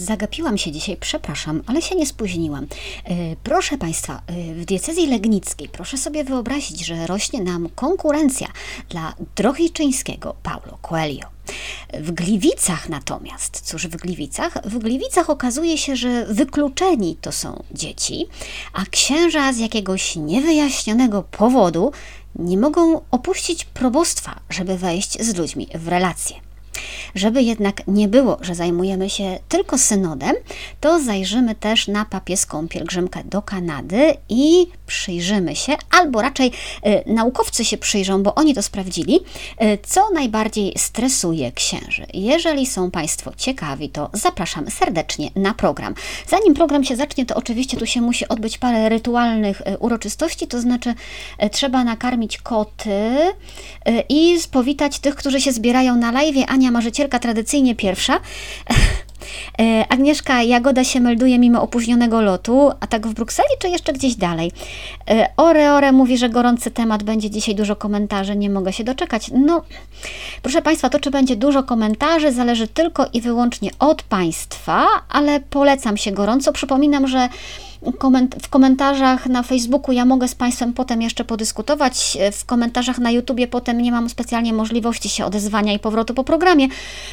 Zagapiłam się dzisiaj, przepraszam, ale się nie spóźniłam. E, proszę Państwa, e, w diecezji legnickiej proszę sobie wyobrazić, że rośnie nam konkurencja dla Drohiczyńskiego Paulo Coelho. W Gliwicach natomiast, cóż w Gliwicach? W Gliwicach okazuje się, że wykluczeni to są dzieci, a księża z jakiegoś niewyjaśnionego powodu nie mogą opuścić probostwa, żeby wejść z ludźmi w relacje. Żeby jednak nie było, że zajmujemy się tylko synodem, to zajrzymy też na papieską pielgrzymkę do Kanady i przyjrzymy się, albo raczej y, naukowcy się przyjrzą, bo oni to sprawdzili, y, co najbardziej stresuje księży. Jeżeli są Państwo ciekawi, to zapraszam serdecznie na program. Zanim program się zacznie, to oczywiście tu się musi odbyć parę rytualnych y, uroczystości, to znaczy trzeba nakarmić koty i powitać tych, którzy się zbierają na live. Ania Marzycielka tradycyjnie pierwsza. E, Agnieszka Jagoda się melduje mimo opóźnionego lotu, a tak w Brukseli czy jeszcze gdzieś dalej? E, Ore Ore mówi, że gorący temat, będzie dzisiaj dużo komentarzy, nie mogę się doczekać. No, proszę Państwa, to czy będzie dużo komentarzy zależy tylko i wyłącznie od Państwa, ale polecam się gorąco. Przypominam, że w komentarzach na Facebooku ja mogę z Państwem potem jeszcze podyskutować. W komentarzach na YouTubie potem nie mam specjalnie możliwości się odezwania i powrotu po programie,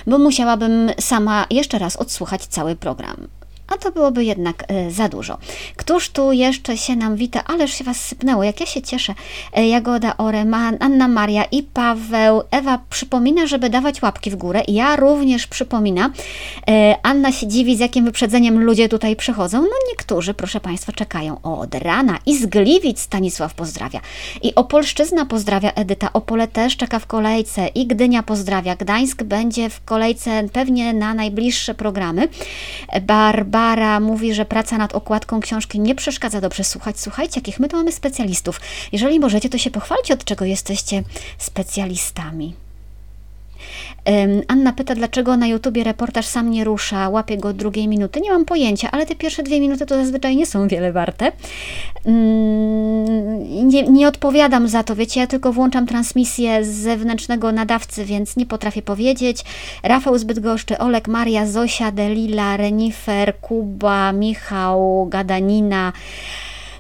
bo musiałabym sama jeszcze raz odsłuchać cały program a to byłoby jednak e, za dużo. Któż tu jeszcze się nam wita? Ależ się Was sypnęło, jak ja się cieszę. E, Jagoda Oreman, Anna Maria i Paweł. Ewa przypomina, żeby dawać łapki w górę. Ja również przypomina. E, Anna się dziwi, z jakim wyprzedzeniem ludzie tutaj przychodzą. No niektórzy, proszę Państwa, czekają od rana. I z Gliwic Stanisław pozdrawia. I Opolszczyzna pozdrawia Edyta. Opole też czeka w kolejce. I Gdynia pozdrawia. Gdańsk będzie w kolejce pewnie na najbliższe programy. Barba Barbara mówi, że praca nad okładką książki nie przeszkadza dobrze słuchać. Słuchajcie, jakich my tu mamy specjalistów. Jeżeli możecie, to się pochwalcie, od czego jesteście specjalistami. Anna pyta, dlaczego na YouTubie reportaż sam nie rusza, łapie go drugiej minuty. Nie mam pojęcia, ale te pierwsze dwie minuty to zazwyczaj nie są wiele warte. Mm, nie, nie odpowiadam za to, wiecie, ja tylko włączam transmisję z zewnętrznego nadawcy, więc nie potrafię powiedzieć. Rafał zbyt goszczy, Olek, Maria, Zosia, Delila, Renifer, Kuba, Michał, Gadanina.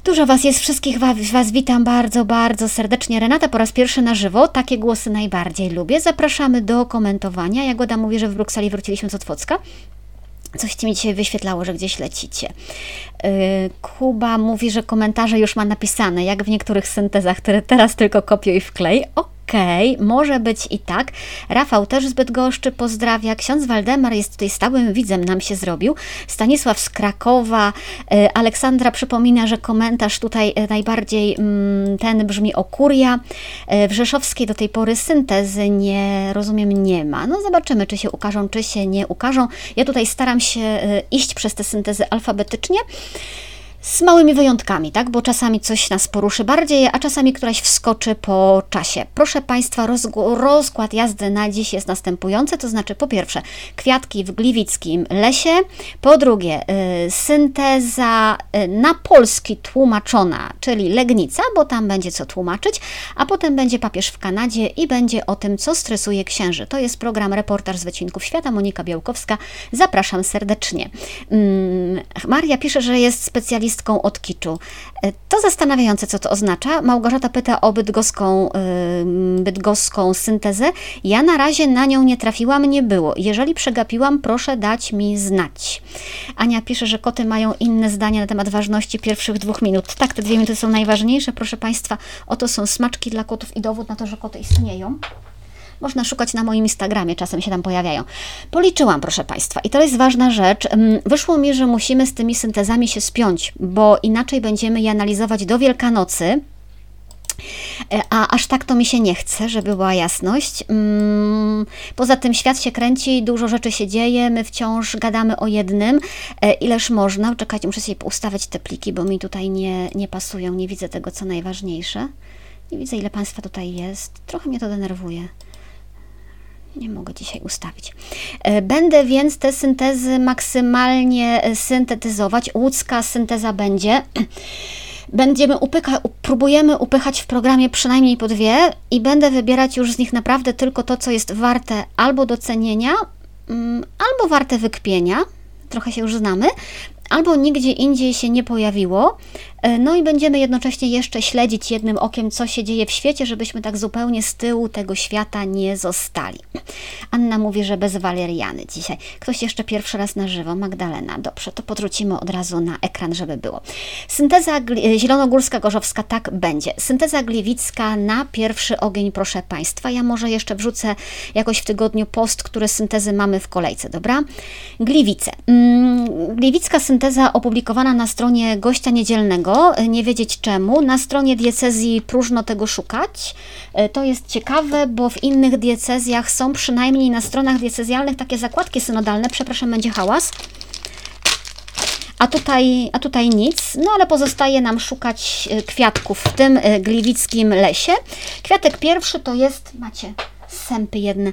Dużo Was jest, wszystkich was, was, witam bardzo, bardzo serdecznie. Renata po raz pierwszy na żywo, takie głosy najbardziej lubię. Zapraszamy do komentowania. Jagoda mówi, że w Brukseli wróciliśmy z Otwocka. Coś ci mi dzisiaj wyświetlało, że gdzieś lecicie. Yy, Kuba mówi, że komentarze już ma napisane, jak w niektórych syntezach, które teraz tylko kopiuj i wklej. Ok okej, może być i tak. Rafał też zbyt goszczy pozdrawia. Ksiądz Waldemar jest tutaj stałym widzem, nam się zrobił. Stanisław z Krakowa. E, Aleksandra przypomina, że komentarz tutaj e, najbardziej mm, ten brzmi o kuria. E, w Rzeszowskiej do tej pory syntezy nie, rozumiem, nie ma. No zobaczymy, czy się ukażą, czy się nie ukażą. Ja tutaj staram się iść przez te syntezy alfabetycznie. Z małymi wyjątkami, tak? Bo czasami coś nas poruszy bardziej, a czasami któraś wskoczy po czasie. Proszę Państwa, rozkład jazdy na dziś jest następujący, to znaczy po pierwsze kwiatki w gliwickim lesie, po drugie y, synteza y, na polski tłumaczona, czyli Legnica, bo tam będzie co tłumaczyć, a potem będzie papież w Kanadzie i będzie o tym, co stresuje księży. To jest program Reportaż z Wycinków Świata, Monika Białkowska. Zapraszam serdecznie. Mm, Maria pisze, że jest specjalistą artystką od kiczu. E, to zastanawiające, co to oznacza. Małgorzata pyta o bydgoską, yy, bydgoską syntezę. Ja na razie na nią nie trafiłam, nie było. Jeżeli przegapiłam, proszę dać mi znać. Ania pisze, że koty mają inne zdanie na temat ważności pierwszych dwóch minut. Tak, te dwie minuty są najważniejsze, proszę Państwa. Oto są smaczki dla kotów i dowód na to, że koty istnieją. Można szukać na moim Instagramie, czasem się tam pojawiają. Policzyłam, proszę Państwa, i to jest ważna rzecz. Mm, wyszło mi, że musimy z tymi syntezami się spiąć, bo inaczej będziemy je analizować do Wielkanocy. E, a aż tak to mi się nie chce, żeby była jasność. Mm, poza tym świat się kręci, dużo rzeczy się dzieje, my wciąż gadamy o jednym. E, ileż można? Czekajcie, muszę sobie ustawiać te pliki, bo mi tutaj nie, nie pasują, nie widzę tego, co najważniejsze. Nie widzę, ile Państwa tutaj jest. Trochę mnie to denerwuje. Nie mogę dzisiaj ustawić. E, będę więc te syntezy maksymalnie e, syntetyzować. Łódzka synteza będzie. Będziemy upyka, próbujemy upychać w programie przynajmniej po dwie i będę wybierać już z nich naprawdę tylko to, co jest warte albo docenienia, mm, albo warte wykpienia. trochę się już znamy, albo nigdzie indziej się nie pojawiło. E, no i będziemy jednocześnie jeszcze śledzić jednym okiem, co się dzieje w świecie, żebyśmy tak zupełnie z tyłu tego świata nie zostali. Anna mówi, że bez waleriany dzisiaj. Ktoś jeszcze pierwszy raz na żywo. Magdalena. Dobrze, to podrzucimy od razu na ekran, żeby było. Synteza e, zielonogórska, gorzowska, tak będzie. Synteza gliwicka na pierwszy ogień, proszę Państwa. Ja może jeszcze wrzucę jakoś w tygodniu post, które syntezy mamy w kolejce, dobra? Gliwice. Mm, gliwicka synteza opublikowana na stronie gościa niedzielnego nie wiedzieć czemu. Na stronie diecezji próżno tego szukać. E, to jest ciekawe, bo w innych diecezjach są przynajmniej na stronach diecezjalnych takie zakładki synodalne. Przepraszam, będzie hałas. A tutaj, a tutaj nic, no ale pozostaje nam szukać e, kwiatków w tym e, gliwickim lesie. Kwiatek pierwszy to jest, macie sępy jedne,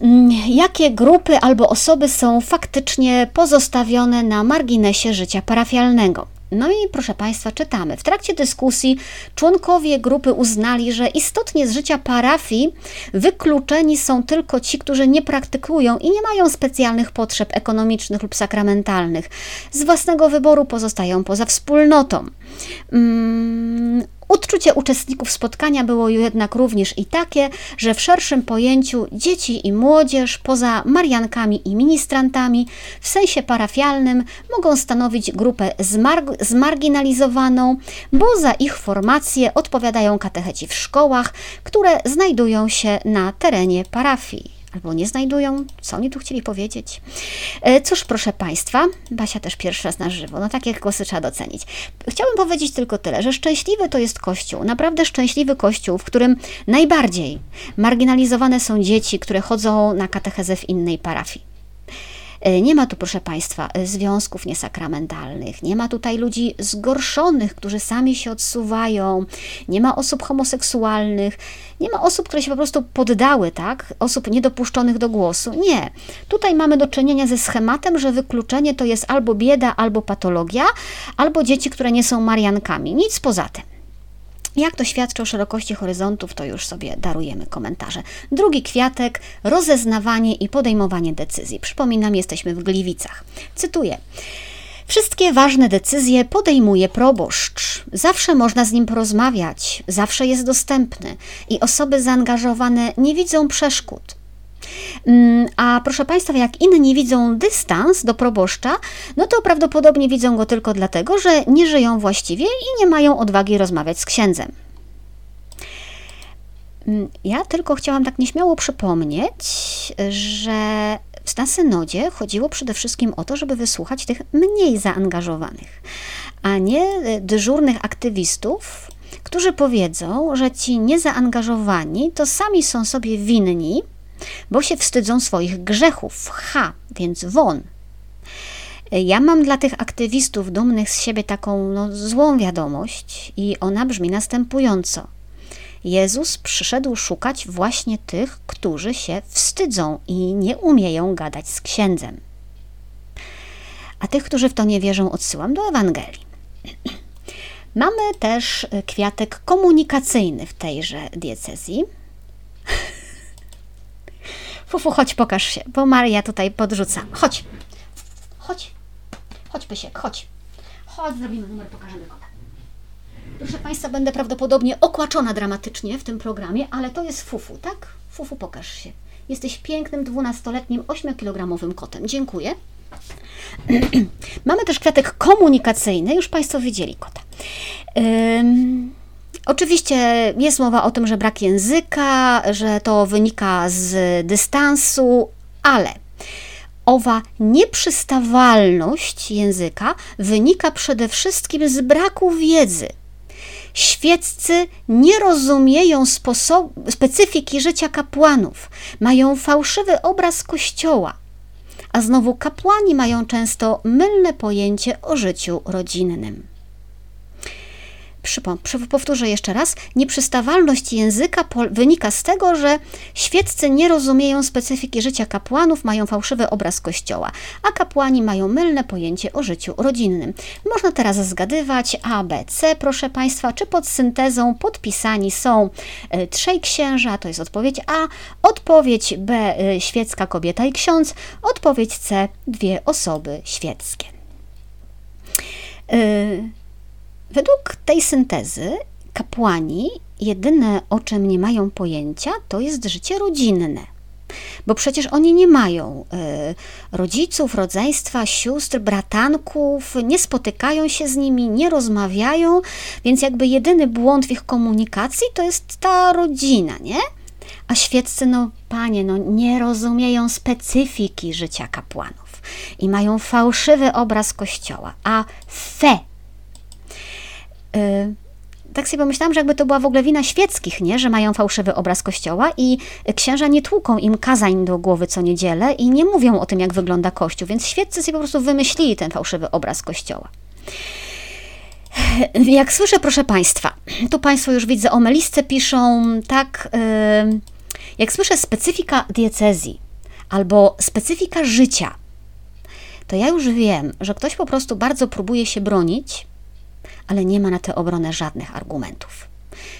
mm, jakie grupy albo osoby są faktycznie pozostawione na marginesie życia parafialnego. No i proszę Państwa, czytamy. W trakcie dyskusji członkowie grupy uznali, że istotnie z życia parafii wykluczeni są tylko ci, którzy nie praktykują i nie mają specjalnych potrzeb ekonomicznych lub sakramentalnych. Z własnego wyboru pozostają poza wspólnotą. Hmm, Odczucie uczestników spotkania było jednak również i takie, że w szerszym pojęciu dzieci i młodzież, poza mariankami i ministrantami, w sensie parafialnym, mogą stanowić grupę zmar- zmarginalizowaną, bo za ich formację odpowiadają katecheci w szkołach, które znajdują się na terenie parafii albo nie znajdują. Co oni tu chcieli powiedzieć? E, cóż, proszę Państwa, Basia też pierwszy raz na żywo, no takie głosy trzeba docenić. Chciałbym powiedzieć tylko tyle, że szczęśliwy to jest Kościół, naprawdę szczęśliwy Kościół, w którym najbardziej marginalizowane są dzieci, które chodzą na katechezę w innej parafii. E, nie ma tu, proszę Państwa, e, związków niesakramentalnych, nie ma tutaj ludzi zgorszonych, którzy sami się odsuwają, nie ma osób homoseksualnych, nie ma osób, które się po prostu poddały, tak? Osób niedopuszczonych do głosu. Nie. Tutaj mamy do czynienia ze schematem, że wykluczenie to jest albo bieda, albo patologia, albo dzieci, które nie są mariankami. Nic poza tym. Jak to świadczy o szerokości horyzontów, to już sobie darujemy komentarze. Drugi kwiatek rozeznawanie i podejmowanie decyzji. Przypominam, jesteśmy w Gliwicach. Cytuję. Wszystkie ważne decyzje podejmuje proboszcz. Zawsze można z nim porozmawiać, zawsze jest dostępny i osoby zaangażowane nie widzą przeszkód. Mm, a proszę Państwa, jak inni widzą dystans do proboszcza, no to prawdopodobnie widzą go tylko dlatego, że nie żyją właściwie i nie mają odwagi rozmawiać z księdzem. Mm, ja tylko chciałam tak nieśmiało przypomnieć, że na synodzie chodziło przede wszystkim o to, żeby wysłuchać tych mniej zaangażowanych, a nie dyżurnych aktywistów, którzy powiedzą, że ci niezaangażowani to sami są sobie winni bo się wstydzą swoich grzechów. Ha, więc won. Ja mam dla tych aktywistów dumnych z siebie taką no, złą wiadomość i ona brzmi następująco. Jezus przyszedł szukać właśnie tych, którzy się wstydzą i nie umieją gadać z księdzem. A tych, którzy w to nie wierzą, odsyłam do Ewangelii. Mamy też kwiatek komunikacyjny w tejże diecezji. Fufu, chodź, pokaż się, bo Maria tutaj podrzuca. Chodź, chodź, chodź Pysiek, chodź. Chodź, zrobimy numer, pokażemy kota. Proszę Państwa, będę prawdopodobnie okłaczona dramatycznie w tym programie, ale to jest Fufu, tak? Fufu, pokaż się. Jesteś pięknym, dwunastoletnim, 8-kilogramowym kotem. Dziękuję. Mamy też kwiatek komunikacyjny, już Państwo widzieli kota. Oczywiście jest mowa o tym, że brak języka, że to wynika z dystansu, ale owa nieprzystawalność języka wynika przede wszystkim z braku wiedzy. Świeccy nie rozumieją specyfiki życia kapłanów, mają fałszywy obraz kościoła, a znowu kapłani mają często mylne pojęcie o życiu rodzinnym. Przypom- powtórzę jeszcze raz, nieprzystawalność języka wynika z tego, że świeccy nie rozumieją specyfiki życia kapłanów, mają fałszywy obraz kościoła, a kapłani mają mylne pojęcie o życiu rodzinnym. Można teraz zgadywać A, B, C, proszę Państwa, czy pod syntezą podpisani są y, trzej księża, to jest odpowiedź A, odpowiedź B, y, świecka kobieta i ksiądz, odpowiedź C, dwie osoby świeckie. Y, Według tej syntezy kapłani jedyne o czym nie mają pojęcia to jest życie rodzinne. Bo przecież oni nie mają y, rodziców, rodzeństwa, sióstr, bratanków, nie spotykają się z nimi, nie rozmawiają, więc jakby jedyny błąd w ich komunikacji to jest ta rodzina, nie? A świeccy, no panie, no nie rozumieją specyfiki życia kapłanów i mają fałszywy obraz kościoła, a fe tak sobie pomyślałam, że jakby to była w ogóle wina świeckich, nie? że mają fałszywy obraz kościoła i księża nie tłuką im kazań do głowy co niedzielę i nie mówią o tym, jak wygląda kościół, więc świeccy sobie po prostu wymyślili ten fałszywy obraz kościoła. Jak słyszę, proszę Państwa, tu Państwo już widzę o melisce piszą, tak, y, jak słyszę specyfika diecezji albo specyfika życia, to ja już wiem, że ktoś po prostu bardzo próbuje się bronić, ale nie ma na tę obronę żadnych argumentów.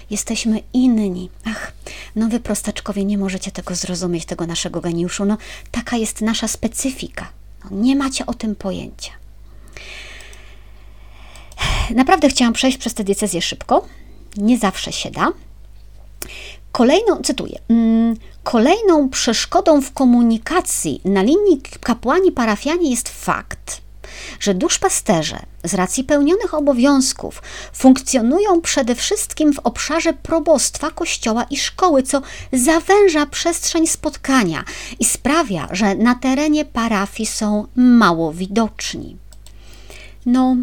Jesteśmy inni. Ach, no wy prostaczkowie nie możecie tego zrozumieć, tego naszego geniuszu. No, taka jest nasza specyfika. No, nie macie o tym pojęcia. Naprawdę chciałam przejść przez tę decyzję szybko. Nie zawsze się da. Kolejną, cytuję, mm, kolejną przeszkodą w komunikacji na linii kapłani-parafianie jest fakt, że duszpasterze z racji pełnionych obowiązków funkcjonują przede wszystkim w obszarze probostwa, kościoła i szkoły, co zawęża przestrzeń spotkania i sprawia, że na terenie parafii są mało widoczni. No,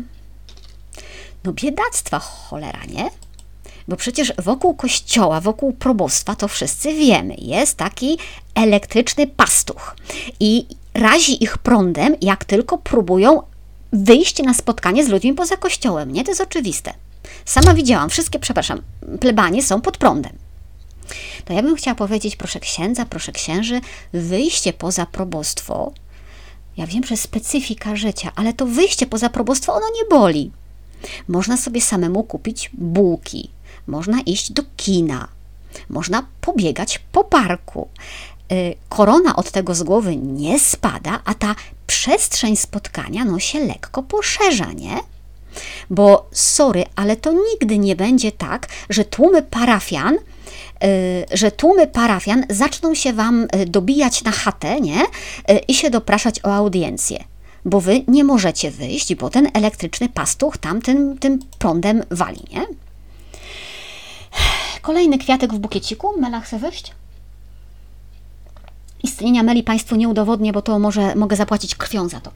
no biedactwa cholera, nie? Bo przecież wokół kościoła, wokół probostwa, to wszyscy wiemy, jest taki elektryczny pastuch i razi ich prądem, jak tylko próbują wyjść na spotkanie z ludźmi poza kościołem, nie? To jest oczywiste. Sama widziałam, wszystkie, przepraszam, plebanie są pod prądem. To ja bym chciała powiedzieć, proszę księdza, proszę księży, wyjście poza probostwo. Ja wiem, że specyfika życia, ale to wyjście poza probostwo, ono nie boli. Można sobie samemu kupić bułki, można iść do kina, można pobiegać po parku. Y, korona od tego z głowy nie spada, a ta przestrzeń spotkania no się lekko poszerza, nie? Bo sorry, ale to nigdy nie będzie tak, że tłumy parafian y, że tłumy parafian zaczną się wam y, dobijać na chatę, nie? I się dopraszać o audiencję. Bo wy nie możecie wyjść, bo ten elektryczny pastuch tam tym, tym prądem wali, nie? Kolejny kwiatek w bukieciku. Mela chce wyjść? Istnienia Meli Państwu nie udowodnię, bo to może mogę zapłacić krwią za to.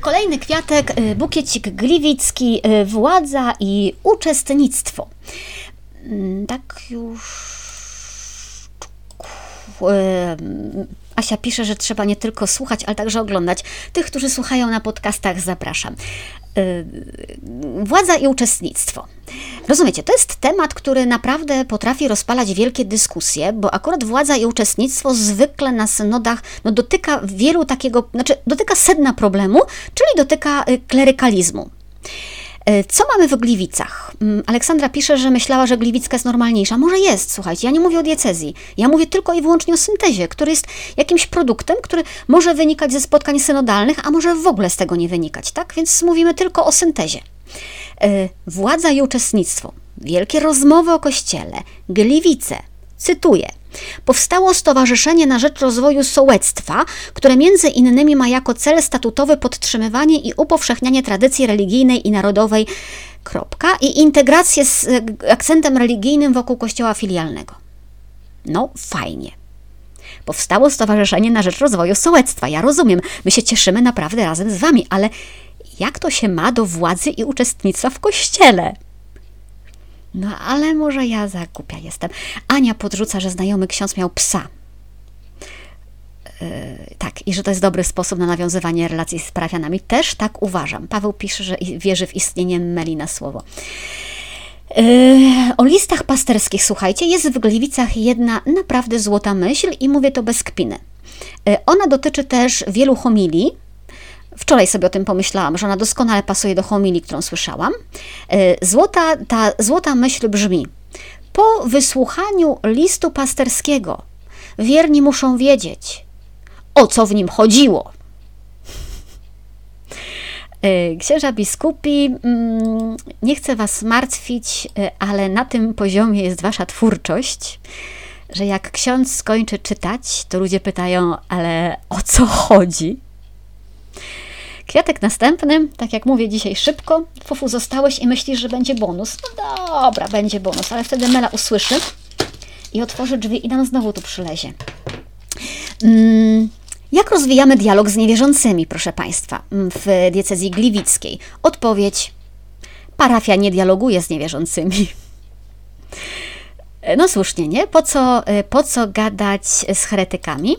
Kolejny kwiatek, y, bukiecik gliwicki, y, władza i uczestnictwo. Mm, tak już. Y, Asia pisze, że trzeba nie tylko słuchać, ale także oglądać. Tych, którzy słuchają na podcastach, zapraszam. Y, władza i uczestnictwo. Rozumiecie, to jest temat, który naprawdę potrafi rozpalać wielkie dyskusje, bo akurat władza i uczestnictwo zwykle na synodach no, dotyka wielu takiego, znaczy dotyka sedna problemu, czyli dotyka y, klerykalizmu. E, co mamy w Gliwicach? Mm, Aleksandra pisze, że myślała, że Gliwicka jest normalniejsza. Może jest, słuchajcie, ja nie mówię o diecezji. Ja mówię tylko i wyłącznie o syntezie, który jest jakimś produktem, który może wynikać ze spotkań synodalnych, a może w ogóle z tego nie wynikać, tak? Więc mówimy tylko o syntezie. E, władza i uczestnictwo. Wielkie rozmowy o kościele. Gliwice. Cytuję. Powstało Stowarzyszenie na Rzecz Rozwoju Sołectwa, które między innymi ma jako cel statutowy podtrzymywanie i upowszechnianie tradycji religijnej i narodowej kropka, i integrację z e, akcentem religijnym wokół kościoła filialnego. No, fajnie. Powstało Stowarzyszenie na Rzecz Rozwoju Sołectwa. Ja rozumiem, my się cieszymy naprawdę razem z Wami, ale jak to się ma do władzy i uczestnictwa w kościele? No ale może ja zakupia jestem. Ania podrzuca, że znajomy ksiądz miał psa. tak, i że to jest dobry sposób na nawiązywanie relacji z parafianami. Też tak uważam. Paweł pisze, że wierzy w istnienie meli na słowo. O listach pasterskich, słuchajcie, jest w Gliwicach jedna naprawdę złota myśl i mówię to bez kpiny. Ona dotyczy też wielu homilii, Wczoraj sobie o tym pomyślałam, że ona doskonale pasuje do homilii, którą słyszałam. E, złota, ta złota myśl brzmi: Po wysłuchaniu listu pasterskiego wierni muszą wiedzieć, o co w nim chodziło. E, księża biskupi, mm, nie chcę Was martwić, e, ale na tym poziomie jest Wasza twórczość, że jak ksiądz skończy czytać, to ludzie pytają, ale o co chodzi? Kwiatek następny, tak jak mówię dzisiaj szybko, fufu zostałeś i myślisz, że będzie bonus. No dobra, będzie bonus, ale wtedy Mela usłyszy i otworzy drzwi i nam znowu tu przylezie. Mm, jak rozwijamy dialog z niewierzącymi, proszę Państwa, w diecezji gliwickiej? Odpowiedź: parafia nie dialoguje z niewierzącymi. No słusznie, nie? Po co, po co gadać z heretykami?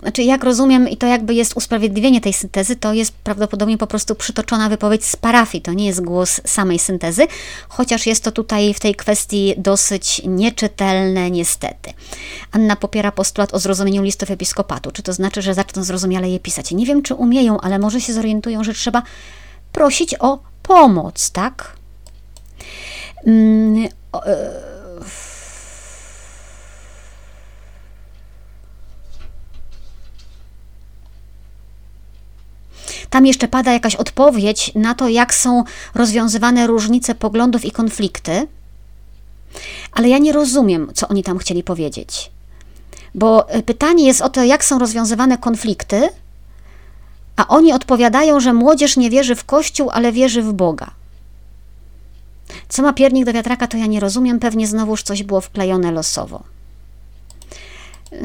Znaczy jak rozumiem, i to jakby jest usprawiedliwienie tej syntezy, to jest prawdopodobnie po prostu przytoczona wypowiedź z parafii, to nie jest głos samej syntezy, chociaż jest to tutaj w tej kwestii dosyć nieczytelne niestety. Anna popiera postulat o zrozumieniu listów episkopatu, czy to znaczy, że zaczną zrozumiale je pisać. Nie wiem, czy umieją, ale może się zorientują, że trzeba prosić o pomoc, tak? Mm, o, e, Tam jeszcze pada jakaś odpowiedź na to, jak są rozwiązywane różnice poglądów i konflikty, ale ja nie rozumiem, co oni tam chcieli powiedzieć. Bo e, pytanie jest o to, jak są rozwiązywane konflikty, a oni odpowiadają, że młodzież nie wierzy w Kościół, ale wierzy w Boga. Co ma piernik do wiatraka, to ja nie rozumiem. Pewnie znowuż coś było wklejone losowo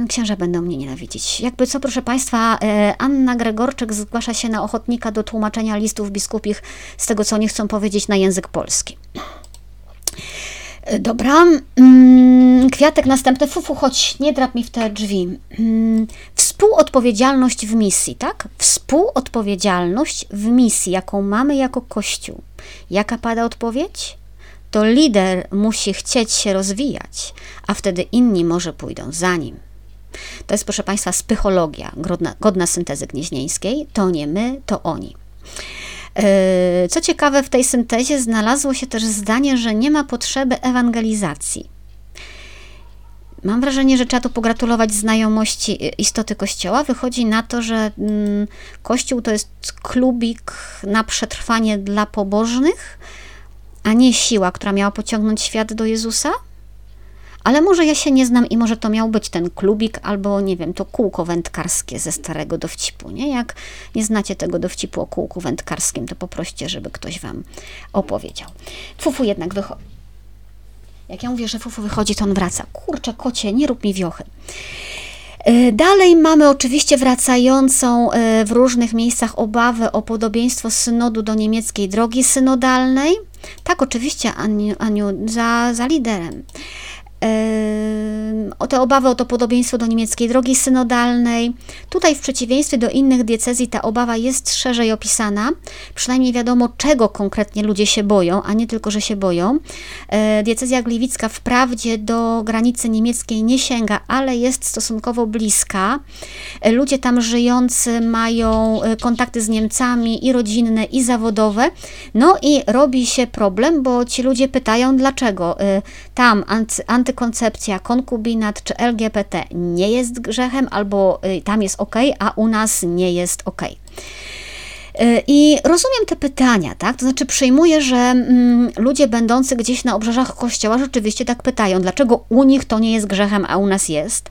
księża będą mnie nienawidzić. Jakby co, proszę Państwa, e, Anna Gregorczyk zgłasza się na ochotnika do tłumaczenia listów biskupich z tego, co oni chcą powiedzieć na język polski. E, dobra, mm, kwiatek następny. Fufu, chodź, nie drap mi w te drzwi. Mm, współodpowiedzialność w misji, tak? Współodpowiedzialność w misji, jaką mamy jako Kościół. Jaka pada odpowiedź? To lider musi chcieć się rozwijać, a wtedy inni może pójdą za nim. To jest, proszę Państwa, spychologia, godna, godna syntezy gnieźnieńskiej. To nie my, to oni. E, co ciekawe, w tej syntezie znalazło się też zdanie, że nie ma potrzeby ewangelizacji. Mam wrażenie, że trzeba tu pogratulować znajomości istoty Kościoła. Wychodzi na to, że mm, Kościół to jest klubik na przetrwanie dla pobożnych, a nie siła, która miała pociągnąć świat do Jezusa ale może ja się nie znam i może to miał być ten klubik albo nie wiem, to kółko wędkarskie ze starego dowcipu, nie? Jak nie znacie tego dowcipu o kółku wędkarskim, to poproście, żeby ktoś Wam opowiedział. Fufu jednak wychodzi. Jak ja mówię, że fufu wychodzi, to on wraca. Kurczę, kocie, nie rób mi wiochy. E, dalej mamy oczywiście wracającą e, w różnych miejscach obawę o podobieństwo synodu do niemieckiej drogi synodalnej. Tak, oczywiście, Aniu, Aniu za, za liderem o te obawy o to podobieństwo do niemieckiej drogi synodalnej. Tutaj w przeciwieństwie do innych diecezji ta obawa jest szerzej opisana, przynajmniej wiadomo czego konkretnie ludzie się boją, a nie tylko, że się boją. E, diecezja gliwicka wprawdzie do granicy niemieckiej nie sięga, ale jest stosunkowo bliska. E, ludzie tam żyjący mają e, kontakty z Niemcami i rodzinne i zawodowe. No i robi się problem, bo ci ludzie pytają dlaczego tam anty, antykoncepcja, konkubinat czy LGBT nie jest grzechem, albo y, tam jest ok, a u nas nie jest ok. I rozumiem te pytania, tak? To znaczy przyjmuję, że mm, ludzie będący gdzieś na obrzeżach kościoła rzeczywiście tak pytają, dlaczego u nich to nie jest grzechem, a u nas jest.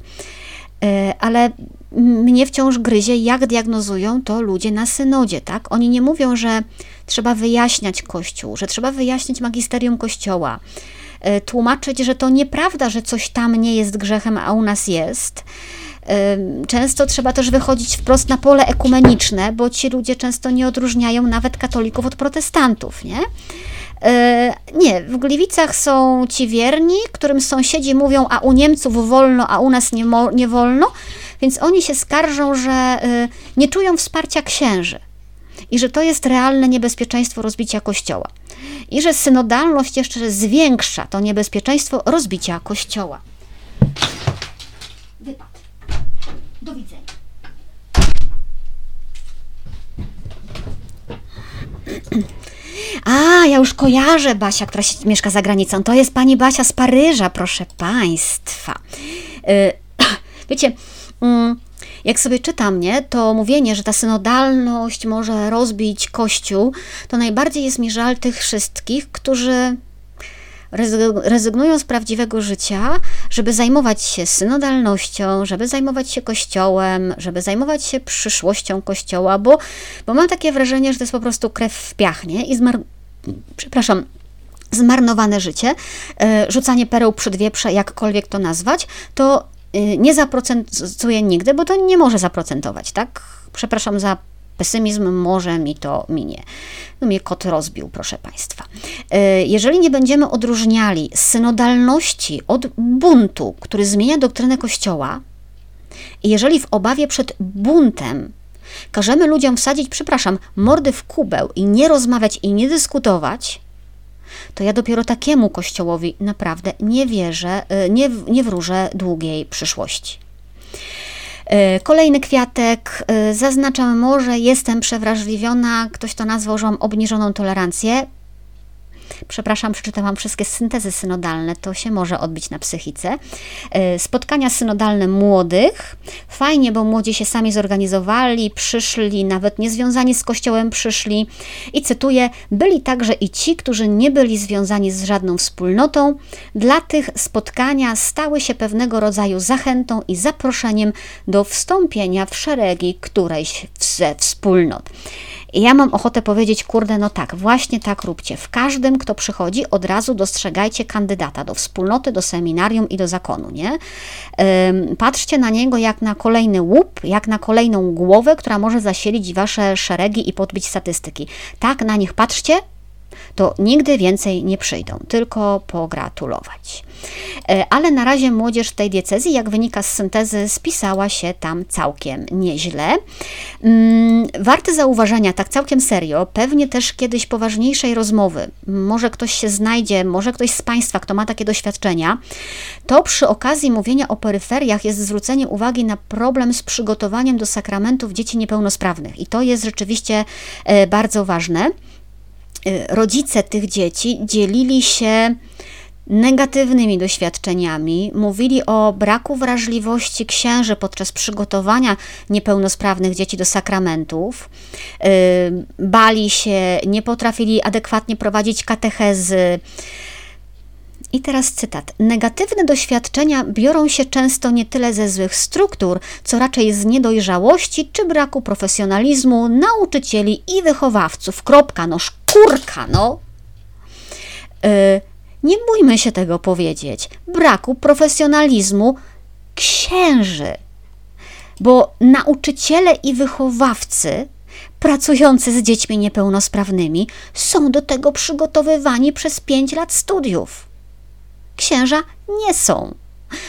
Y, ale mnie wciąż gryzie, jak diagnozują to ludzie na synodzie, tak? Oni nie mówią, że trzeba wyjaśniać Kościół, że trzeba wyjaśnić magisterium Kościoła, tłumaczyć, że to nieprawda, że coś tam nie jest grzechem, a u nas jest. E, często trzeba też wychodzić wprost na pole ekumeniczne, bo ci ludzie często nie odróżniają nawet katolików od protestantów, nie? E, nie, w Gliwicach są ci wierni, którym sąsiedzi mówią, a u Niemców wolno, a u nas nie, nie wolno, więc oni się skarżą, że e, nie czują wsparcia księży i że to jest realne niebezpieczeństwo rozbicia kościoła. I że synodalność jeszcze zwiększa to niebezpieczeństwo rozbicia kościoła. Wypad. Do widzenia. A, ja już kojarzę Basia, która się, mieszka za granicą. To jest pani Basia z Paryża, proszę państwa. Yy, wiecie, yy, jak sobie czytam, nie, to mówienie, że ta synodalność może rozbić Kościół, to najbardziej jest mi żal tych wszystkich, którzy rezygnują z prawdziwego życia, żeby zajmować się synodalnością, żeby zajmować się Kościołem, żeby zajmować się przyszłością Kościoła, bo, bo mam takie wrażenie, że to jest po prostu krew w piach, nie? I zmar... przepraszam, zmarnowane życie, e, rzucanie pereł przed wieprze, jakkolwiek to nazwać, to nie zaprocentuje nigdy, bo to nie może zaprocentować, tak? Przepraszam za pesymizm, może mi to minie. No mnie kot rozbił, proszę Państwa. Y, jeżeli nie będziemy odróżniali synodalności od buntu, który zmienia doktrynę Kościoła, jeżeli w obawie przed buntem każemy ludziom wsadzić, przepraszam, mordy w kubeł i nie rozmawiać i nie dyskutować, to ja dopiero takiemu kościołowi naprawdę nie wierzę, y, nie, nie wróżę długiej przyszłości. Y, kolejny kwiatek, y, zaznaczam może, jestem przewrażliwiona, ktoś to nazwał, że mam obniżoną tolerancję. Przepraszam, przeczytałam wszystkie syntezy synodalne, to się może odbić na psychice. E, spotkania synodalne młodych. Fajnie, bo młodzi się sami zorganizowali, przyszli, nawet niezwiązani z kościołem przyszli. I cytuję: Byli także i ci, którzy nie byli związani z żadną wspólnotą. Dla tych spotkania stały się pewnego rodzaju zachętą i zaproszeniem do wstąpienia w szeregi którejś ze wspólnot. I ja mam ochotę powiedzieć, kurde, no tak, właśnie tak róbcie. W każdym, kto przychodzi, od razu dostrzegajcie kandydata do wspólnoty, do seminarium i do zakonu, nie? Patrzcie na niego jak na kolejny łup, jak na kolejną głowę, która może zasilić wasze szeregi i podbić statystyki. Tak na nich patrzcie, to nigdy więcej nie przyjdą, tylko pogratulować. E, ale na razie młodzież tej diecezji, jak wynika z syntezy, spisała się tam całkiem nieźle. Mm, warte zauważenia, tak całkiem serio, pewnie też kiedyś poważniejszej rozmowy, może ktoś się znajdzie, może ktoś z Państwa, kto ma takie doświadczenia, to przy okazji mówienia o peryferiach jest zwrócenie uwagi na problem z przygotowaniem do sakramentów dzieci niepełnosprawnych. I to jest rzeczywiście e, bardzo ważne. Y, rodzice tych dzieci dzielili się negatywnymi doświadczeniami, mówili o braku wrażliwości księży podczas przygotowania niepełnosprawnych dzieci do sakramentów, y, bali się, nie potrafili adekwatnie prowadzić katechezy. I teraz cytat. Negatywne doświadczenia biorą się często nie tyle ze złych struktur, co raczej z niedojrzałości czy braku profesjonalizmu nauczycieli i wychowawców. Kropka, no szkurka, no. Yy, nie bójmy się tego powiedzieć. Braku profesjonalizmu księży. Bo nauczyciele i wychowawcy pracujący z dziećmi niepełnosprawnymi są do tego przygotowywani przez pięć lat studiów księża nie są.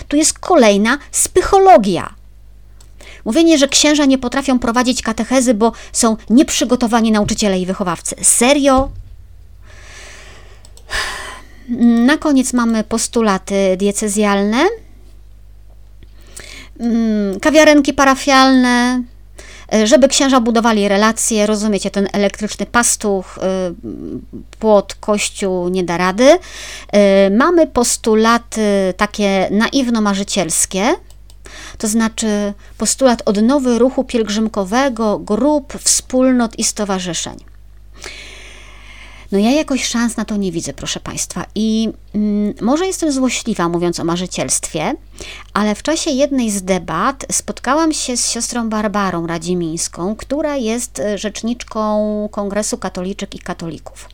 Tu jest kolejna spychologia. Mówienie, że księża nie potrafią prowadzić katechezy, bo są nieprzygotowani nauczyciele i wychowawcy. Serio? Na koniec mamy postulaty diecezjalne, mm, kawiarenki parafialne, żeby księża budowali relacje, rozumiecie, ten elektryczny pastuch, e, płot, kościół nie da rady. E, mamy postulaty takie naiwno-marzycielskie, to znaczy postulat odnowy ruchu pielgrzymkowego, grup, wspólnot i stowarzyszeń. No ja jakoś szans na to nie widzę, proszę Państwa. I mm, może jestem złośliwa, mówiąc o marzycielstwie, ale w czasie jednej z debat spotkałam się z siostrą Barbarą Radzimińską, która jest e, rzeczniczką Kongresu Katoliczek i Katolików.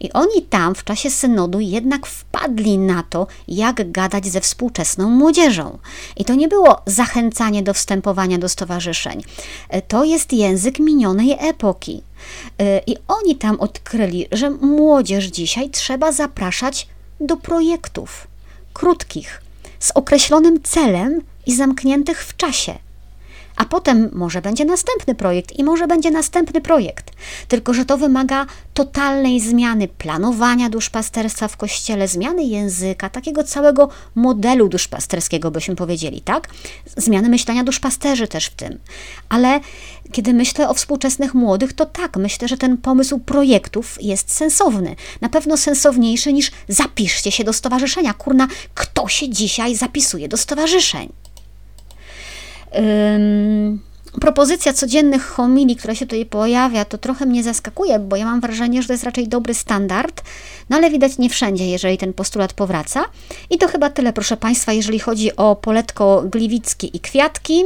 I oni tam w czasie synodu jednak wpadli na to, jak gadać ze współczesną młodzieżą. I to nie było zachęcanie do wstępowania do stowarzyszeń. E, to jest język minionej epoki. E, I oni tam odkryli, że młodzież dzisiaj trzeba zapraszać do projektów krótkich, z określonym celem i zamkniętych w czasie. A potem może będzie następny projekt i może będzie następny projekt. Tylko, że to wymaga totalnej zmiany planowania duszpasterstwa w kościele, zmiany języka, takiego całego modelu duszpasterskiego, byśmy powiedzieli, tak? Zmiany myślenia duszpasterzy też w tym. Ale kiedy myślę o współczesnych młodych, to tak, myślę, że ten pomysł projektów jest sensowny. Na pewno sensowniejszy niż zapiszcie się do stowarzyszenia. Kurna, kto się dzisiaj zapisuje do stowarzyszeń? Propozycja codziennych homilii, która się tutaj pojawia, to trochę mnie zaskakuje, bo ja mam wrażenie, że to jest raczej dobry standard, no ale widać nie wszędzie, jeżeli ten postulat powraca. I to chyba tyle, proszę Państwa, jeżeli chodzi o poletko gliwickie i kwiatki.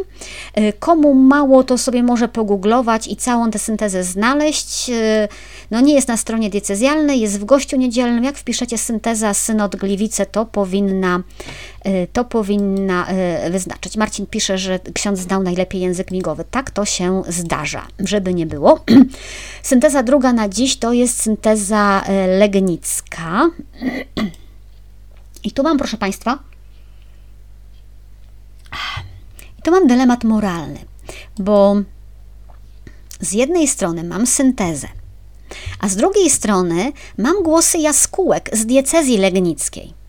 Y, komu mało, to sobie może pogooglować i całą tę syntezę znaleźć. Y, no nie jest na stronie diecezjalnej, jest w gościu niedzielnym. Jak wpiszecie synteza synod Gliwice, to powinna to powinna y, wyznaczyć. Marcin pisze, że ksiądz znał najlepiej język migowy. Tak to się zdarza, żeby nie było. synteza druga na dziś to jest synteza y, legnicka. I tu mam, proszę Państwa, i tu mam dylemat moralny, bo z jednej strony mam syntezę, a z drugiej strony mam głosy jaskółek z diecezji legnickiej.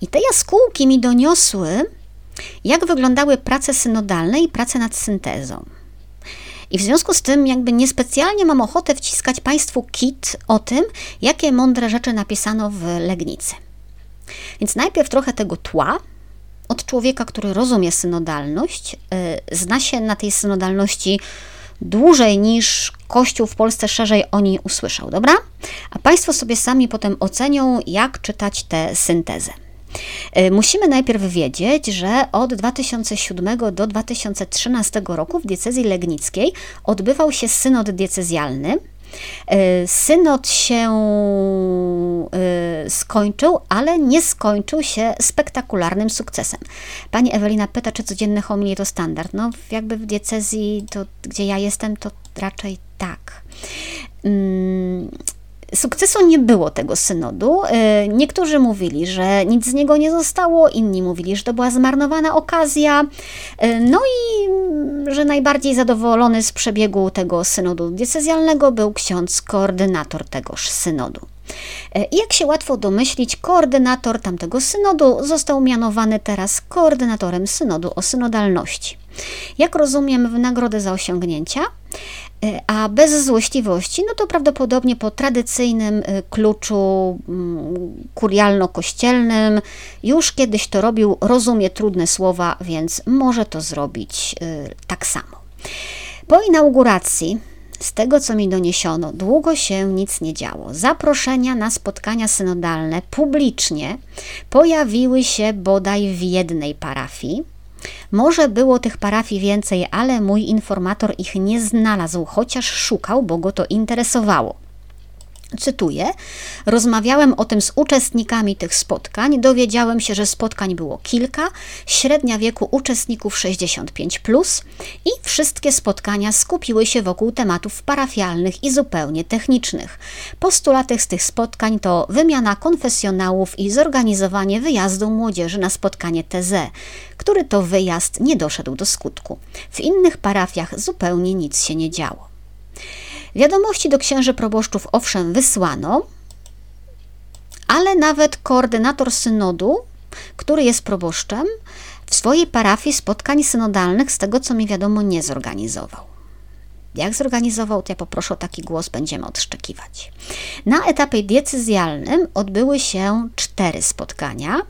I te jaskółki mi doniosły, jak wyglądały prace synodalne i prace nad syntezą. I w związku z tym, jakby niespecjalnie mam ochotę wciskać Państwu kit o tym, jakie mądre rzeczy napisano w Legnicy. Więc najpierw trochę tego tła od człowieka, który rozumie synodalność, yy, zna się na tej synodalności dłużej niż Kościół w Polsce szerzej o niej usłyszał, dobra? A Państwo sobie sami potem ocenią, jak czytać tę syntezę. E, musimy najpierw wiedzieć, że od 2007 do 2013 roku w diecezji legnickiej odbywał się synod diecezjalny. E, synod się e, skończył, ale nie skończył się spektakularnym sukcesem. Pani Ewelina pyta, czy codzienne homilie to standard. No, jakby w diecezji, to, gdzie ja jestem, to raczej tak. Sukcesu nie było tego synodu. E, niektórzy mówili, że nic z niego nie zostało, inni mówili, że to była zmarnowana okazja. E, no i mm, że najbardziej zadowolony z przebiegu tego synodu diecezjalnego był ksiądz koordynator tegoż synodu. E, jak się łatwo domyślić, koordynator tamtego synodu został mianowany teraz koordynatorem synodu o synodalności. Jak rozumiem, w nagrodę za osiągnięcia E, a bez złośliwości, no to prawdopodobnie po tradycyjnym e, kluczu mm, kurialno-kościelnym, już kiedyś to robił, rozumie trudne słowa, więc może to zrobić tak samo. Po inauguracji z tego, co mi doniesiono, długo się nic nie działo. Zaproszenia na spotkania synodalne publicznie pojawiły się bodaj w jednej parafii. Może było tych parafii więcej, ale mój informator ich nie znalazł, chociaż szukał, bo go to interesowało. Cytuję: Rozmawiałem o tym z uczestnikami tych spotkań. Dowiedziałem się, że spotkań było kilka, średnia wieku uczestników 65, plus, i wszystkie spotkania skupiły się wokół tematów parafialnych i zupełnie technicznych. Postulaty z tych spotkań to wymiana konfesjonałów i zorganizowanie wyjazdu młodzieży na spotkanie TZ, który to wyjazd nie doszedł do skutku. W innych parafiach zupełnie nic się nie działo. Wiadomości do księży proboszczów owszem wysłano, ale nawet koordynator synodu, który jest proboszczem, w swojej parafii spotkań synodalnych, z tego co mi wiadomo, nie zorganizował. Jak zorganizował, to ja poproszę o taki głos, będziemy odszczekiwać. Na etapie decyzjalnym odbyły się cztery spotkania.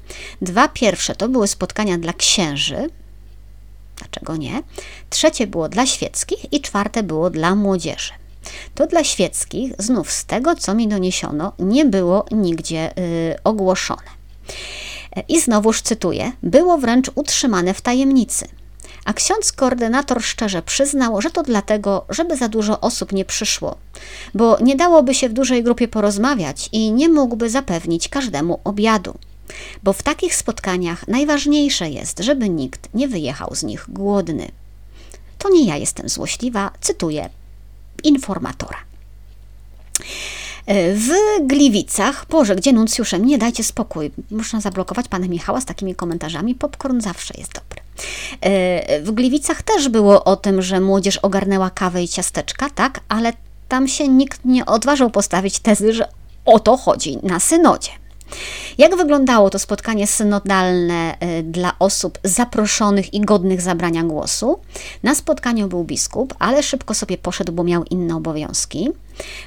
Dwa pierwsze to były spotkania dla księży, dlaczego nie? Trzecie było dla świeckich i czwarte było dla młodzieży. To dla świeckich, znów z tego co mi doniesiono, nie było nigdzie y, ogłoszone. I znowuż cytuję: Było wręcz utrzymane w tajemnicy. A ksiądz koordynator szczerze przyznał, że to dlatego, żeby za dużo osób nie przyszło, bo nie dałoby się w dużej grupie porozmawiać i nie mógłby zapewnić każdemu obiadu. Bo w takich spotkaniach najważniejsze jest, żeby nikt nie wyjechał z nich głodny. To nie ja jestem złośliwa, cytuję informatora. W Gliwicach, Boże, gdzie nuncjuszem, nie dajcie spokój. Można zablokować pana Michała z takimi komentarzami. Popcorn zawsze jest dobry. W Gliwicach też było o tym, że młodzież ogarnęła kawę i ciasteczka, tak, ale tam się nikt nie odważył postawić tezy, że o to chodzi na synodzie. Jak wyglądało to spotkanie synodalne y, dla osób zaproszonych i godnych zabrania głosu? Na spotkaniu był biskup, ale szybko sobie poszedł, bo miał inne obowiązki.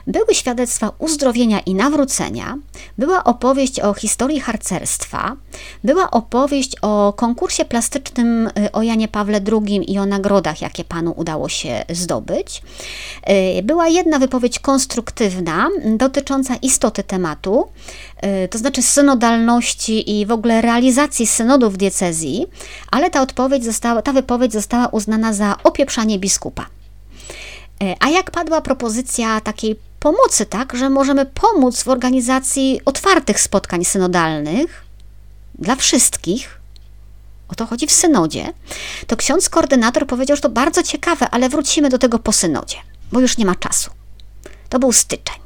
Były świadectwa uzdrowienia i nawrócenia, była opowieść o historii harcerstwa, była opowieść o konkursie plastycznym y, o Janie Pawle II i o nagrodach, jakie panu udało się zdobyć. Y, była jedna wypowiedź konstruktywna dotycząca istoty tematu, y, to znaczy synodalności i w ogóle realizacji synodów diecezji, ale ta odpowiedź została, ta wypowiedź została uznana za opieprzanie biskupa. E, a jak padła propozycja takiej pomocy, tak, że możemy pomóc w organizacji otwartych spotkań synodalnych dla wszystkich, o to chodzi w synodzie, to ksiądz koordynator powiedział, że to bardzo ciekawe, ale wrócimy do tego po synodzie, bo już nie ma czasu. To był styczeń.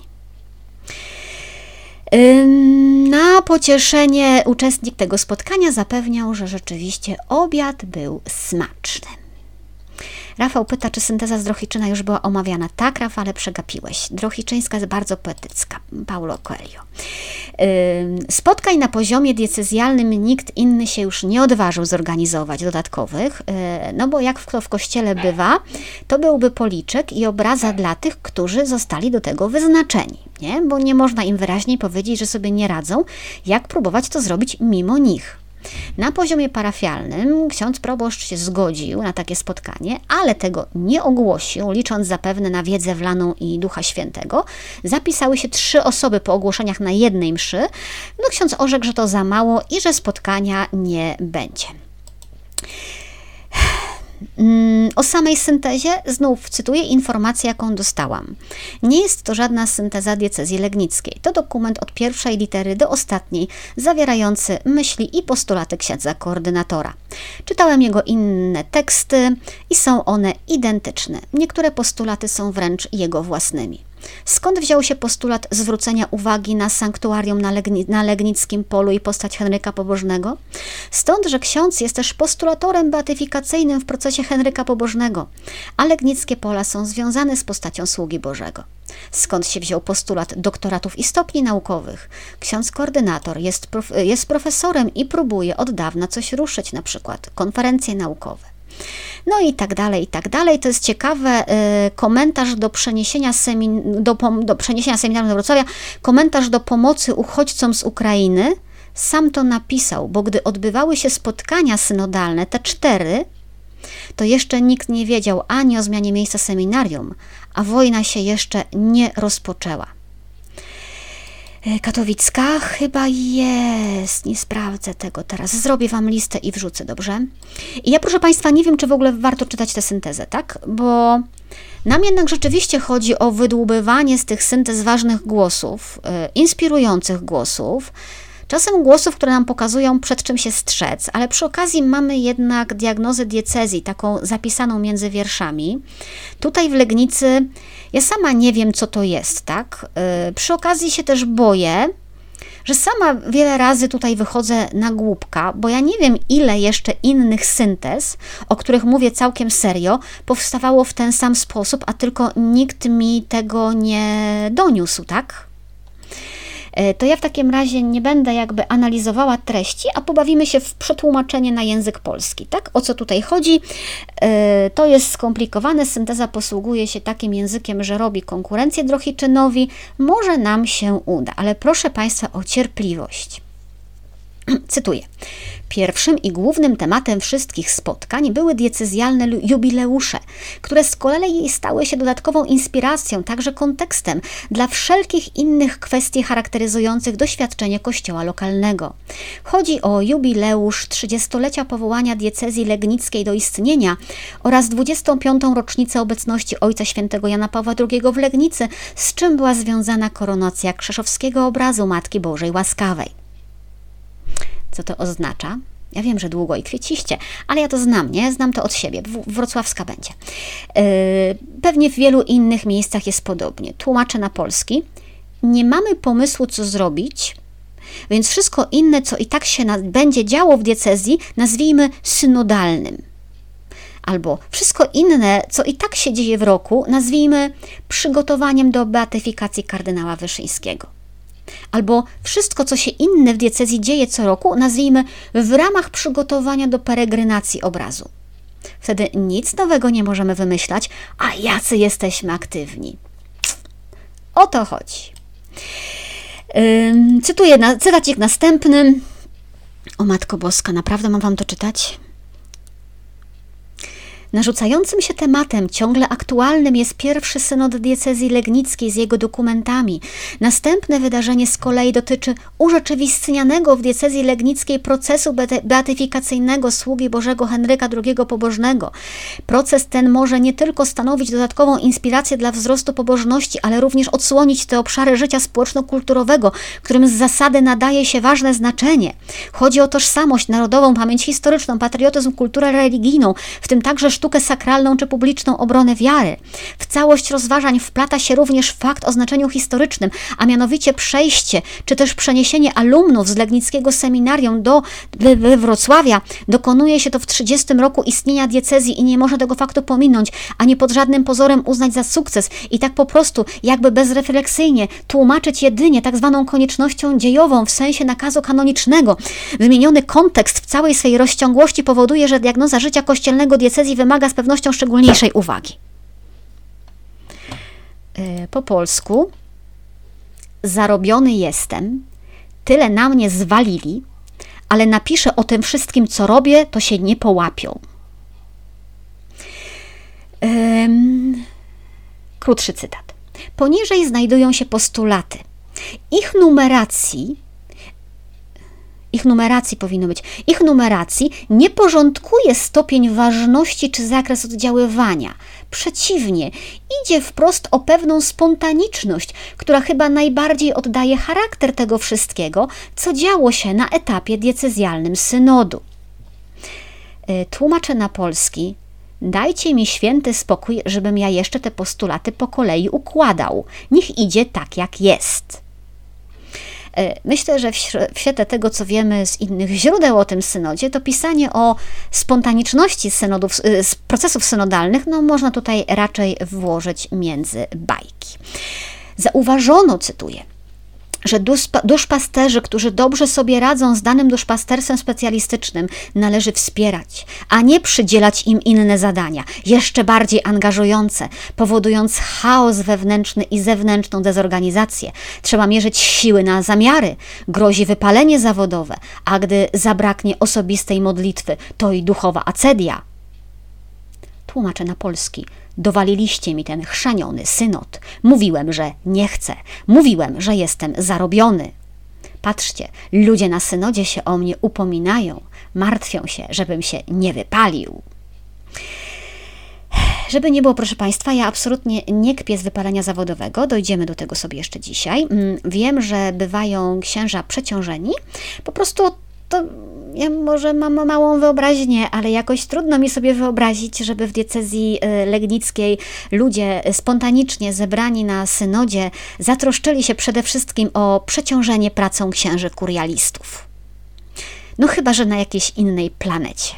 Na pocieszenie uczestnik tego spotkania zapewniał, że rzeczywiście obiad był smaczny. Rafał pyta, czy synteza z Drohiczyna już była omawiana. Tak, Rafale, przegapiłeś. Drohiczyńska jest bardzo poetycka. Paulo Coelho. Spotkań na poziomie diecezjalnym nikt inny się już nie odważył zorganizować dodatkowych, y, no bo jak to w kościele bywa, to byłby policzek i obraza dla tych, którzy zostali do tego wyznaczeni, nie? bo nie można im wyraźniej powiedzieć, że sobie nie radzą, jak próbować to zrobić mimo nich. Na poziomie parafialnym ksiądz proboszcz się zgodził na takie spotkanie, ale tego nie ogłosił, licząc zapewne na wiedzę wlaną i Ducha Świętego. Zapisały się trzy osoby po ogłoszeniach na jednej mszy. No ksiądz orzekł, że to za mało i że spotkania nie będzie. Mm, o samej syntezie znów cytuję informację, jaką dostałam. Nie jest to żadna synteza diecezji legnickiej. To dokument od pierwszej litery do ostatniej, zawierający myśli i postulaty księdza koordynatora. Czytałem jego inne teksty i są one identyczne. Niektóre postulaty są wręcz jego własnymi. Skąd wziął się postulat zwrócenia uwagi na sanktuarium na, Legni na Legnickim Polu i postać Henryka Pobożnego? Stąd, że ksiądz jest też postulatorem beatyfikacyjnym w procesie Henryka Pobożnego, a Legnickie Pola są związane z postacią sługi Bożego. Skąd się wziął postulat doktoratów i stopni naukowych? Ksiądz koordynator jest, prof jest profesorem i próbuje od dawna coś ruszyć, na przykład konferencje naukowe. No i tak dalej, i tak dalej. To jest ciekawe. Y, komentarz do przeniesienia, semin, do, do przeniesienia seminarium do Wrocławia, komentarz do pomocy uchodźcom z Ukrainy. Sam to napisał, bo gdy odbywały się spotkania synodalne, te cztery, to jeszcze nikt nie wiedział ani o zmianie miejsca seminarium, a wojna się jeszcze nie rozpoczęła. E, katowicka chyba jest, nie sprawdzę tego teraz. Zrobię Wam listę i wrzucę, dobrze? I ja, proszę Państwa, nie wiem, czy w ogóle warto czytać tę syntezę, tak? Bo nam jednak rzeczywiście chodzi o wydłubywanie z tych syntez ważnych głosów, yy, inspirujących głosów, Czasem głosów, które nam pokazują, przed czym się strzec, ale przy okazji mamy jednak diagnozę diecezji, taką zapisaną między wierszami. Tutaj w Legnicy ja sama nie wiem, co to jest, tak? Yy, przy okazji się też boję, że sama wiele razy tutaj wychodzę na głupka, bo ja nie wiem, ile jeszcze innych syntez, o których mówię całkiem serio, powstawało w ten sam sposób, a tylko nikt mi tego nie doniósł, tak? E, to ja w takim razie nie będę jakby analizowała treści, a pobawimy się w przetłumaczenie na język polski. Tak? O co tutaj chodzi? E, to jest skomplikowane. Synteza posługuje się takim językiem, że robi konkurencję Drohiczynowi. Może nam się uda, ale proszę Państwa o cierpliwość. Cytuję. Pierwszym i głównym tematem wszystkich spotkań były diecezjalne jubileusze, które z kolei stały się dodatkową inspiracją, także kontekstem dla wszelkich innych kwestii charakteryzujących doświadczenie kościoła lokalnego. Chodzi o jubileusz 30-lecia powołania diecezji legnickiej do istnienia oraz 25. rocznicę obecności Ojca Świętego Jana Pawła II w Legnicy, z czym była związana koronacja krzeszowskiego obrazu Matki Bożej Łaskawej. Co to oznacza? Ja wiem, że długo i kwieciście, ale ja to znam, nie? Znam to od siebie. Wrocławska będzie. Yy, pewnie w wielu innych miejscach jest podobnie. Tłumaczę na polski. Nie mamy pomysłu, co zrobić, więc wszystko inne, co i tak się będzie działo w diecezji, nazwijmy synodalnym. Albo wszystko inne, co i tak się dzieje w roku, nazwijmy przygotowaniem do beatyfikacji kardynała Wyszyńskiego albo wszystko, co się inne w diecezji dzieje co roku, nazwijmy w ramach przygotowania do peregrynacji obrazu. Wtedy nic nowego nie możemy wymyślać, a jacy jesteśmy aktywni. O to chodzi. Cytuję na, cytacik następny. O Matko Boska, naprawdę mam Wam to czytać? Narzucającym się tematem, ciągle aktualnym jest pierwszy synod diecezji legnickiej z jego dokumentami. Następne wydarzenie z kolei dotyczy urzeczywistnianego w diecezji legnickiej procesu beatyfikacyjnego sługi Bożego Henryka II Pobożnego. Proces ten może nie tylko stanowić dodatkową inspirację dla wzrostu pobożności, ale również odsłonić te obszary życia społeczno-kulturowego, którym z zasady nadaje się ważne znaczenie. Chodzi o tożsamość narodową, pamięć historyczną, patriotyzm, kulturę religijną, w tym także sztukę sakralną czy publiczną obronę wiary. W całość rozważań wplata się również fakt o znaczeniu historycznym, a mianowicie przejście czy też przeniesienie alumnów z Legnickiego Seminarium do Wrocławia. Dokonuje się to w 30 roku istnienia diecezji i nie można tego faktu pominąć, ani pod żadnym pozorem uznać za sukces i tak po prostu, jakby bezrefleksyjnie tłumaczyć jedynie tak zwaną koniecznością dziejową w sensie nakazu kanonicznego. Wymieniony kontekst w całej swej rozciągłości powoduje, że diagnoza życia kościelnego diecezji wymaga wymaga z pewnością szczególniejszej uwagi. E, po polsku zarobiony jestem, tyle na mnie zwalili, ale napiszę o tym wszystkim, co robię, to się nie połapią. Krótszy cytat. Poniżej znajdują się postulaty. Ich numeracji ich numeracji powinno być, ich numeracji nie porządkuje stopień ważności czy zakres oddziaływania. Przeciwnie, idzie wprost o pewną spontaniczność, która chyba najbardziej oddaje charakter tego wszystkiego, co działo się na etapie diecezjalnym synodu. E, tłumaczę na polski. Dajcie mi święty spokój, żebym ja jeszcze te postulaty po kolei układał. Niech idzie tak, jak jest. E, myślę, że w świetle tego, co wiemy z innych źródeł o tym synodzie, to pisanie o spontaniczności synodów, e, procesów synodalnych, no można tutaj raczej włożyć między bajki. Zauważono, cytuję, że duszpasterzy, którzy dobrze sobie radzą z danym duszpasterstwem specjalistycznym, należy wspierać, a nie przydzielać im inne zadania, jeszcze bardziej angażujące, powodując chaos wewnętrzny i zewnętrzną dezorganizację. Trzeba mierzyć siły na zamiary, grozi wypalenie zawodowe, a gdy zabraknie osobistej modlitwy, to i duchowa acedia. Tłumaczę na polski Dowaliliście mi ten chrzaniony synod. Mówiłem, że nie chcę. Mówiłem, że jestem zarobiony. Patrzcie, ludzie na synodzie się o mnie upominają, martwią się, żebym się nie wypalił. Żeby nie było, proszę Państwa, ja absolutnie nie kpię z wypalenia zawodowego, dojdziemy do tego sobie jeszcze dzisiaj. Mm, wiem, że bywają księża przeciążeni, po prostu to ja może mam małą wyobraźnię, ale jakoś trudno mi sobie wyobrazić, żeby w diecezji y, legnickiej ludzie spontanicznie zebrani na synodzie zatroszczyli się przede wszystkim o przeciążenie pracą księży kurialistów. No chyba, że na jakiejś innej planecie.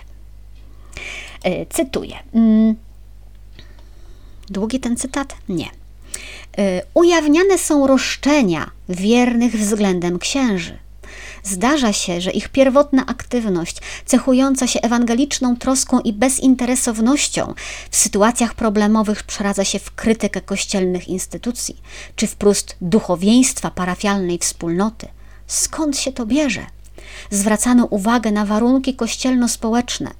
Y, cytuję. Mm. Długi ten cytat? Nie. Y, ujawniane są roszczenia wiernych względem księży Zdarza się, że ich pierwotna aktywność, cechująca się ewangeliczną troską i bezinteresownością, w sytuacjach problemowych przeradza się w krytykę kościelnych instytucji, czy wprost duchowieństwa parafialnej wspólnoty. Skąd się to bierze? Zwracano uwagę na warunki kościelno-społeczne,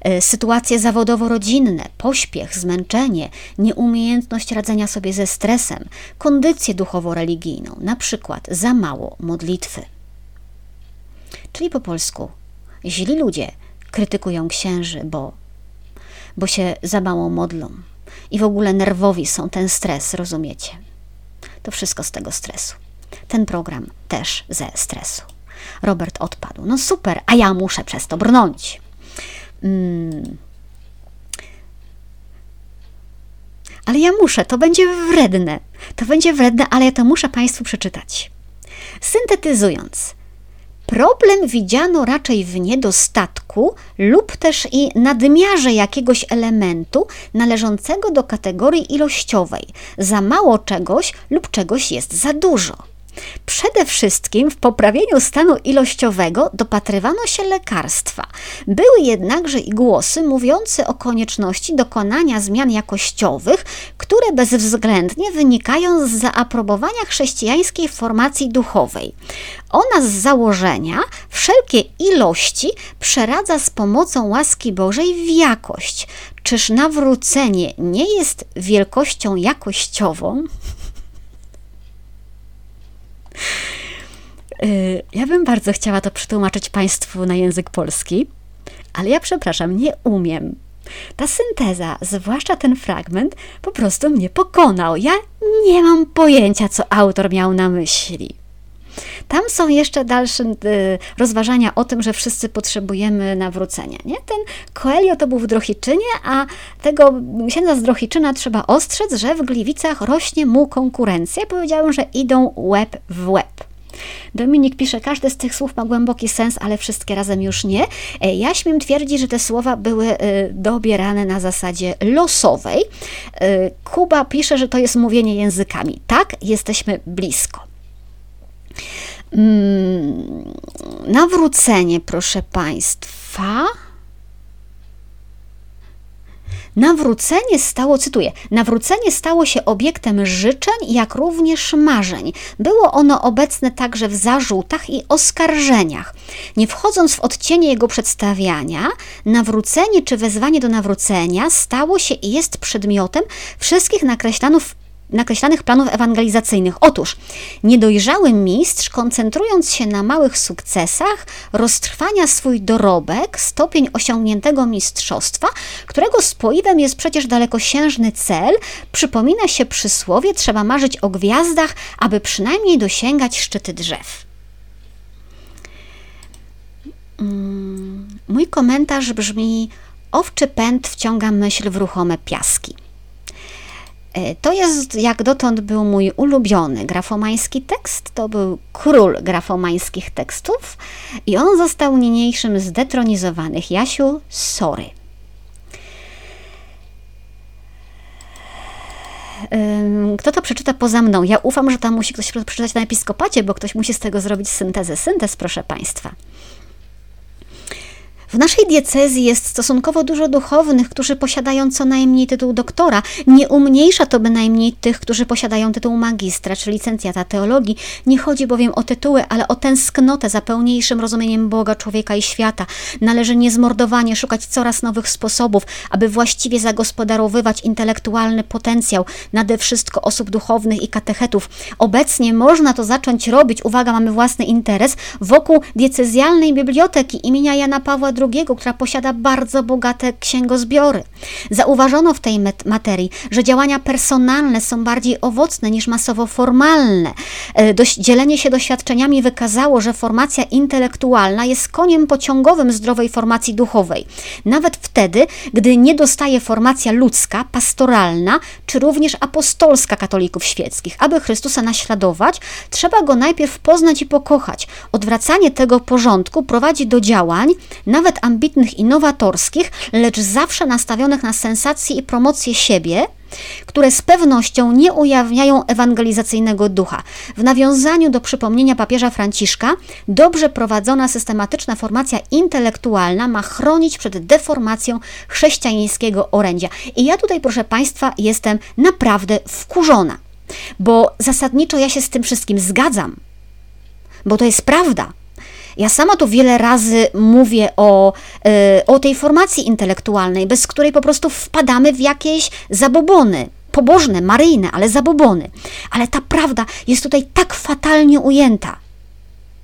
e, sytuacje zawodowo-rodzinne, pośpiech, zmęczenie, nieumiejętność radzenia sobie ze stresem, kondycję duchowo-religijną, na przykład za mało modlitwy. Czyli po polsku, źli ludzie krytykują księży, bo, bo się za mało modlą i w ogóle nerwowi są ten stres, rozumiecie? To wszystko z tego stresu. Ten program też ze stresu. Robert odpadł. No super, a ja muszę przez to brnąć. Hmm. Ale ja muszę, to będzie wredne. To będzie wredne, ale ja to muszę Państwu przeczytać. Syntetyzując, Problem widziano raczej w niedostatku lub też i nadmiarze jakiegoś elementu należącego do kategorii ilościowej. Za mało czegoś lub czegoś jest za dużo. Przede wszystkim w poprawieniu stanu ilościowego dopatrywano się lekarstwa. Były jednakże i głosy mówiące o konieczności dokonania zmian jakościowych, które bezwzględnie wynikają z zaaprobowania chrześcijańskiej formacji duchowej. Ona z założenia wszelkie ilości przeradza z pomocą łaski Bożej w jakość. Czyż nawrócenie nie jest wielkością jakościową? Y, ja bym bardzo chciała to przetłumaczyć Państwu na język polski, ale ja przepraszam, nie umiem. Ta synteza, zwłaszcza ten fragment, po prostu mnie pokonał. Ja nie mam pojęcia, co autor miał na myśli. Tam są jeszcze dalsze y, rozważania o tym, że wszyscy potrzebujemy nawrócenia. Nie? Ten Coelho to był w Drohiczynie, a tego księdza z Drohiczyna trzeba ostrzec, że w Gliwicach rośnie mu konkurencja. Powiedziałem, że idą łeb w łeb. Dominik pisze, każde z tych słów ma głęboki sens, ale wszystkie razem już nie. E, ja śmiem twierdzić, że te słowa były e, dobierane na zasadzie losowej. E, Kuba pisze, że to jest mówienie językami. Tak, jesteśmy blisko. Mm, nawrócenie, proszę Państwa. Nawrócenie stało, cytuję, nawrócenie stało się obiektem życzeń, jak również marzeń. Było ono obecne także w zarzutach i oskarżeniach. Nie wchodząc w odcienie jego przedstawiania, nawrócenie czy wezwanie do nawrócenia stało się i jest przedmiotem wszystkich nakreślanych nakreślanych planów ewangelizacyjnych. Otóż niedojrzały mistrz, koncentrując się na małych sukcesach, roztrwania swój dorobek, stopień osiągniętego mistrzostwa, którego spoiwem jest przecież dalekosiężny cel, przypomina się przysłowie, trzeba marzyć o gwiazdach, aby przynajmniej dosięgać szczyty drzew. Mm, mój komentarz brzmi: Owczy pęd wciąga myśl w ruchome piaski. E, to jest jak dotąd był mój ulubiony grafomański tekst. To był król grafomańskich tekstów i on został niniejszym zdetronizowanych. Jasiu, sorry. Kto to przeczyta poza mną? Ja ufam, że tam musi ktoś przeczytać na episkopacie, bo ktoś musi z tego zrobić syntezę. Syntez, proszę Państwa. W naszej diecezji jest stosunkowo dużo duchownych, którzy posiadają co najmniej tytuł doktora. Nie umniejsza to bynajmniej tych, którzy posiadają tytuł magistra czy licencjata teologii. Nie chodzi bowiem o tytuły, ale o tęsknotę za pełniejszym rozumieniem Boga, człowieka i świata. Należy niezmordowanie szukać coraz nowych sposobów, aby właściwie zagospodarowywać intelektualny potencjał nade wszystko osób duchownych i katechetów. Obecnie można to zacząć robić, uwaga, mamy własny interes, wokół diecezjalnej biblioteki imienia Jana Pawła II, która posiada bardzo bogate księgozbiory. Zauważono w tej materii, że działania personalne są bardziej owocne niż masowo formalne. E, dzielenie się doświadczeniami wykazało, że formacja intelektualna jest koniem pociągowym zdrowej formacji duchowej. Nawet wtedy, gdy nie dostaje formacja ludzka, pastoralna, czy również apostolska katolików świeckich. Aby Chrystusa naśladować, trzeba go najpierw poznać i pokochać. Odwracanie tego porządku prowadzi do działań, nawet nawet ambitnych i nowatorskich, lecz zawsze nastawionych na sensację i promocję siebie, które z pewnością nie ujawniają ewangelizacyjnego ducha. W nawiązaniu do przypomnienia papieża Franciszka, dobrze prowadzona systematyczna formacja intelektualna ma chronić przed deformacją chrześcijańskiego orędzia. I ja tutaj, proszę Państwa, jestem naprawdę wkurzona, bo zasadniczo ja się z tym wszystkim zgadzam, bo to jest prawda. Ja sama tu wiele razy mówię o, y, o tej formacji intelektualnej, bez której po prostu wpadamy w jakieś zabobony. Pobożne, maryjne, ale zabobony. Ale ta prawda jest tutaj tak fatalnie ujęta.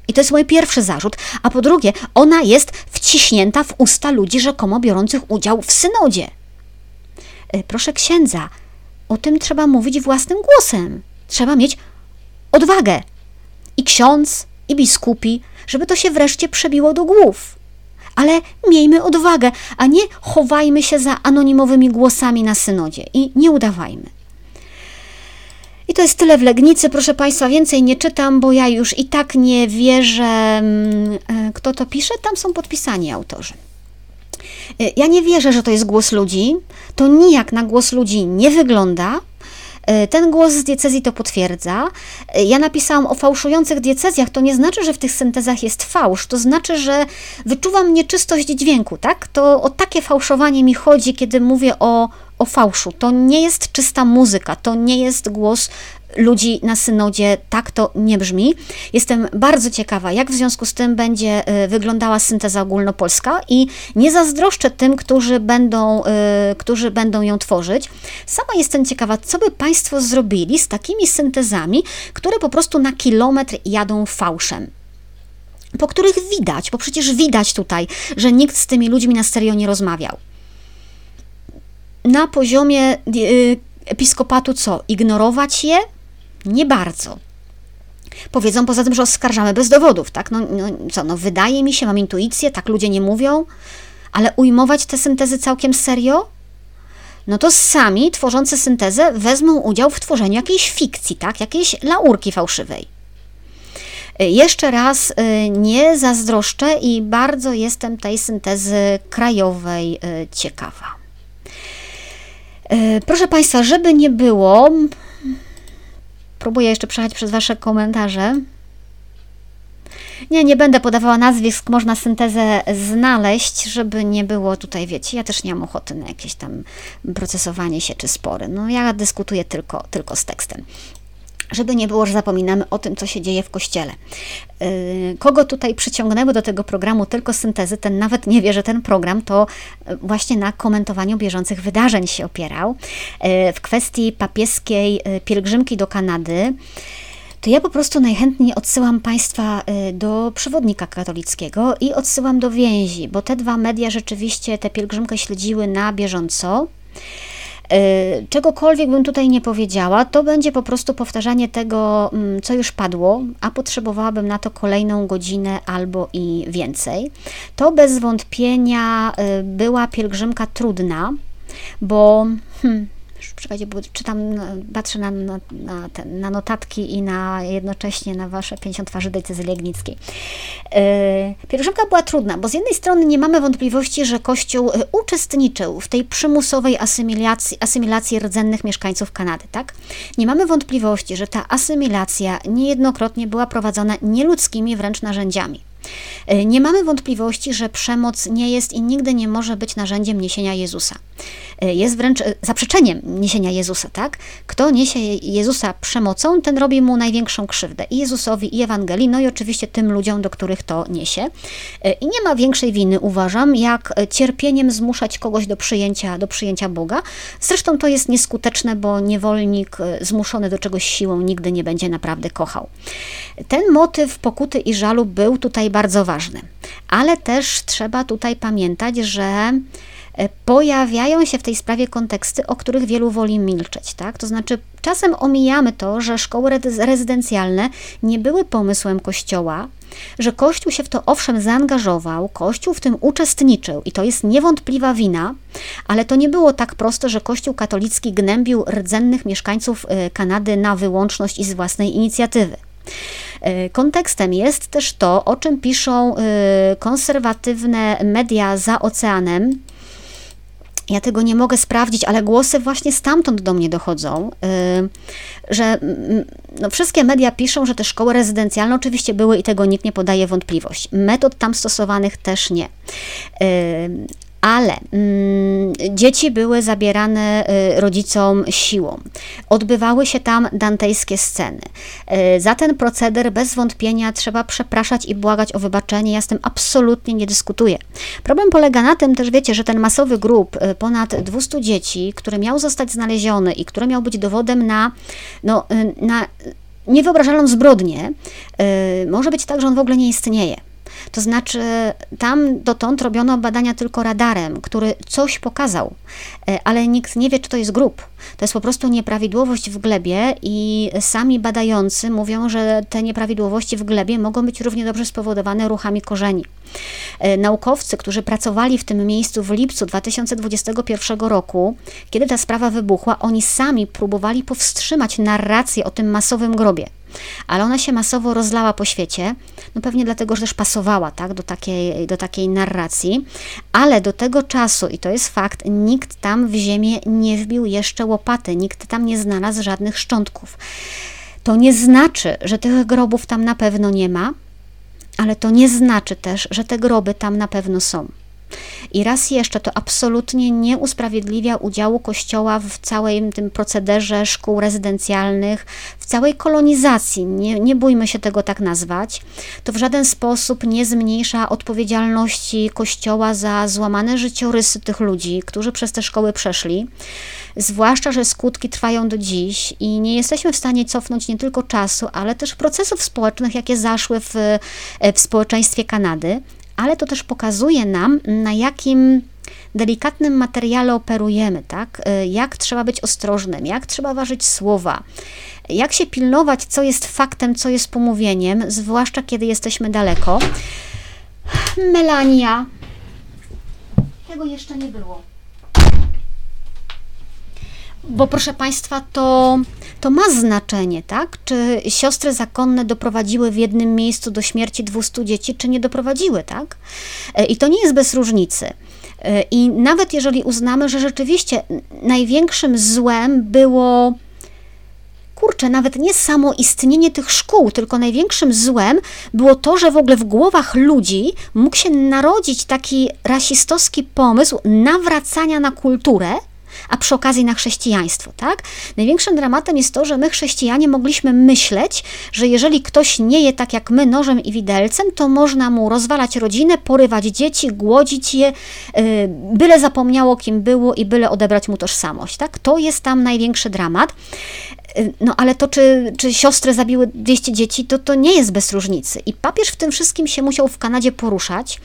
I to jest mój pierwszy zarzut. A po drugie, ona jest wciśnięta w usta ludzi rzekomo biorących udział w synodzie. Y, proszę księdza, o tym trzeba mówić własnym głosem. Trzeba mieć odwagę. I ksiądz, i biskupi, żeby to się wreszcie przebiło do głów. Ale miejmy odwagę, a nie chowajmy się za anonimowymi głosami na synodzie i nie udawajmy. I to jest tyle w Legnicy, proszę Państwa, więcej nie czytam, bo ja już i tak nie wierzę, mm, e, kto to pisze, tam są podpisani autorzy. E, ja nie wierzę, że to jest głos ludzi, to nijak na głos ludzi nie wygląda, ten głos z diecezji to potwierdza. E, ja napisałam o fałszujących diecezjach, to nie znaczy, że w tych syntezach jest fałsz, to znaczy, że wyczuwam nieczystość dźwięku, tak? To o takie fałszowanie mi chodzi, kiedy mówię o, o fałszu. To nie jest czysta muzyka, to nie jest głos ludzi na synodzie, tak to nie brzmi. Jestem bardzo ciekawa, jak w związku z tym będzie y, wyglądała synteza ogólnopolska i nie zazdroszczę tym, którzy będą, y, którzy będą ją tworzyć. Sama jestem ciekawa, co by Państwo zrobili z takimi syntezami, które po prostu na kilometr jadą fałszem po których widać, bo przecież widać tutaj, że nikt z tymi ludźmi na serio nie rozmawiał. Na poziomie y, episkopatu co? Ignorować je? Nie bardzo. Powiedzą poza tym, że oskarżamy bez dowodów, tak? No, no co, no wydaje mi się, mam intuicję, tak ludzie nie mówią, ale ujmować te syntezy całkiem serio? No to sami, tworzący syntezę, wezmą udział w tworzeniu jakiejś fikcji, tak? Jakiejś laurki fałszywej. Y, jeszcze raz y, nie zazdroszczę i bardzo jestem tej syntezy krajowej y, ciekawa. Proszę Państwa, żeby nie było, Próbuję jeszcze przejechać przez Wasze komentarze. Nie, nie będę podawała nazwisk, można syntezę znaleźć, żeby nie było tutaj, wiecie, ja też nie mam ochoty na jakieś tam procesowanie się czy spory. No ja dyskutuję tylko, tylko z tekstem. Żeby nie było, że zapominamy o tym, co się dzieje w kościele. Yy, kogo tutaj przyciągnęły do tego programu tylko syntezy, ten nawet nie wie, że ten program to właśnie na komentowaniu bieżących wydarzeń się opierał. Yy, w kwestii papieskiej pielgrzymki do Kanady, to ja po prostu najchętniej odsyłam Państwa do przewodnika katolickiego i odsyłam do więzi, bo te dwa media rzeczywiście tę pielgrzymkę śledziły na bieżąco. Y, czegokolwiek bym tutaj nie powiedziała, to będzie po prostu powtarzanie tego, mm, co już padło, a potrzebowałabym na to kolejną godzinę albo i więcej. To bez wątpienia y, była pielgrzymka trudna, bo hmm, czekajcie, bo czytam, patrzę na, na, na, ten, na, notatki i na jednocześnie na wasze 50 twarzy decyzji legnickiej. Yy, pielgrzymka była trudna, bo z jednej strony nie mamy wątpliwości, że Kościół e, uczestniczył w tej przymusowej asymilacji, asymilacji rdzennych mieszkańców Kanady, tak? Nie mamy wątpliwości, że ta asymilacja niejednokrotnie była prowadzona nieludzkimi wręcz narzędziami. E, nie mamy wątpliwości, że przemoc nie jest i nigdy nie może być narzędziem niesienia Jezusa. E, jest wręcz e, zaprzeczeniem niesienia Jezusa, tak? Kto niesie Jezusa przemocą, ten robi mu największą krzywdę. I Jezusowi, i Ewangelii, no i oczywiście tym ludziom, do których to niesie. I nie ma większej winy, uważam, jak cierpieniem zmuszać kogoś do przyjęcia, do przyjęcia Boga. Zresztą to jest nieskuteczne, bo niewolnik zmuszony do czegoś siłą nigdy nie będzie naprawdę kochał. Ten motyw pokuty i żalu był tutaj bardzo ważny. Ale też trzeba tutaj pamiętać, że e, pojawiają się w tej sprawie konteksty, o których wielu woli milczeć. Tak? To znaczy, czasem omijamy to, że szkoły rezydencjalne nie były pomysłem Kościoła, że Kościół się w to owszem zaangażował, Kościół w tym uczestniczył i to jest niewątpliwa wina, ale to nie było tak proste, że Kościół katolicki gnębił rdzennych mieszkańców e, Kanady na wyłączność i z własnej inicjatywy. E, kontekstem jest też to, o czym piszą e, konserwatywne media za oceanem. Ja tego nie mogę sprawdzić, ale głosy właśnie stamtąd do mnie dochodzą, e, że no, wszystkie media piszą, że te szkoły rezydencjalne oczywiście były i tego nikt nie podaje wątpliwości. Metod tam stosowanych też nie ale mm, dzieci były zabierane y, rodzicom siłą. Odbywały się tam dantejskie sceny. Y, za ten proceder bez wątpienia trzeba przepraszać i błagać o wybaczenie. Ja z tym absolutnie nie dyskutuję. Problem polega na tym też, wiecie, że ten masowy grup y, ponad 200 dzieci, który miał zostać znaleziony i który miał być dowodem na, no, na niewyobrażalną zbrodnię, może być tak, że on w ogóle nie istnieje. To znaczy, tam dotąd robiono badania tylko radarem, który coś pokazał, e, ale nikt nie wie, czy to jest grób. To jest po prostu nieprawidłowość w glebie i sami badający mówią, że te nieprawidłowości w glebie mogą być równie dobrze spowodowane ruchami korzeni. E, naukowcy, którzy pracowali w tym miejscu w lipcu 2021 roku, kiedy ta sprawa wybuchła, oni sami próbowali powstrzymać narrację o tym masowym grobie ale ona się masowo rozlała po świecie, no pewnie dlatego, że też pasowała tak, do, takiej, do takiej narracji, ale do tego czasu, i to jest fakt, nikt tam w ziemię nie wbił jeszcze łopaty, nikt tam nie znalazł żadnych szczątków. To nie znaczy, że tych grobów tam na pewno nie ma, ale to nie znaczy też, że te groby tam na pewno są. I raz jeszcze to absolutnie nie usprawiedliwia udziału Kościoła w całym tym procederze szkół rezydencjalnych, w całej kolonizacji. Nie, nie bójmy się tego tak nazwać. To w żaden sposób nie zmniejsza odpowiedzialności Kościoła za złamane życiorysy tych ludzi, którzy przez te szkoły przeszli. Zwłaszcza, że skutki trwają do dziś i nie jesteśmy w stanie cofnąć nie tylko czasu, ale też procesów społecznych, jakie zaszły w, w społeczeństwie Kanady ale to też pokazuje nam, na jakim delikatnym materiale operujemy, tak? Y, jak trzeba być ostrożnym, jak trzeba ważyć słowa, jak się pilnować, co jest faktem, co jest pomówieniem, zwłaszcza kiedy jesteśmy daleko. Melania. Tego jeszcze nie było. Bo proszę Państwa, to, to ma znaczenie, tak? Czy siostry zakonne doprowadziły w jednym miejscu do śmierci 200 dzieci, czy nie doprowadziły, tak? E, I to nie jest bez różnicy. E, I nawet jeżeli uznamy, że rzeczywiście największym złem było kurczę, nawet nie samo istnienie tych szkół, tylko największym złem było to, że w ogóle w głowach ludzi mógł się narodzić taki rasistowski pomysł nawracania na kulturę, a przy okazji na chrześcijaństwo, tak? Największym dramatem jest to, że my chrześcijanie mogliśmy myśleć, że jeżeli ktoś nie je tak jak my nożem i widelcem, to można mu rozwalać rodzinę, porywać dzieci, głodzić je, yy, byle zapomniało kim było i byle odebrać mu tożsamość, tak? To jest tam największy dramat. Y, no ale to, czy, czy siostry zabiły 200 dzieci, to, to nie jest bez różnicy. I papież w tym wszystkim się musiał w Kanadzie poruszać.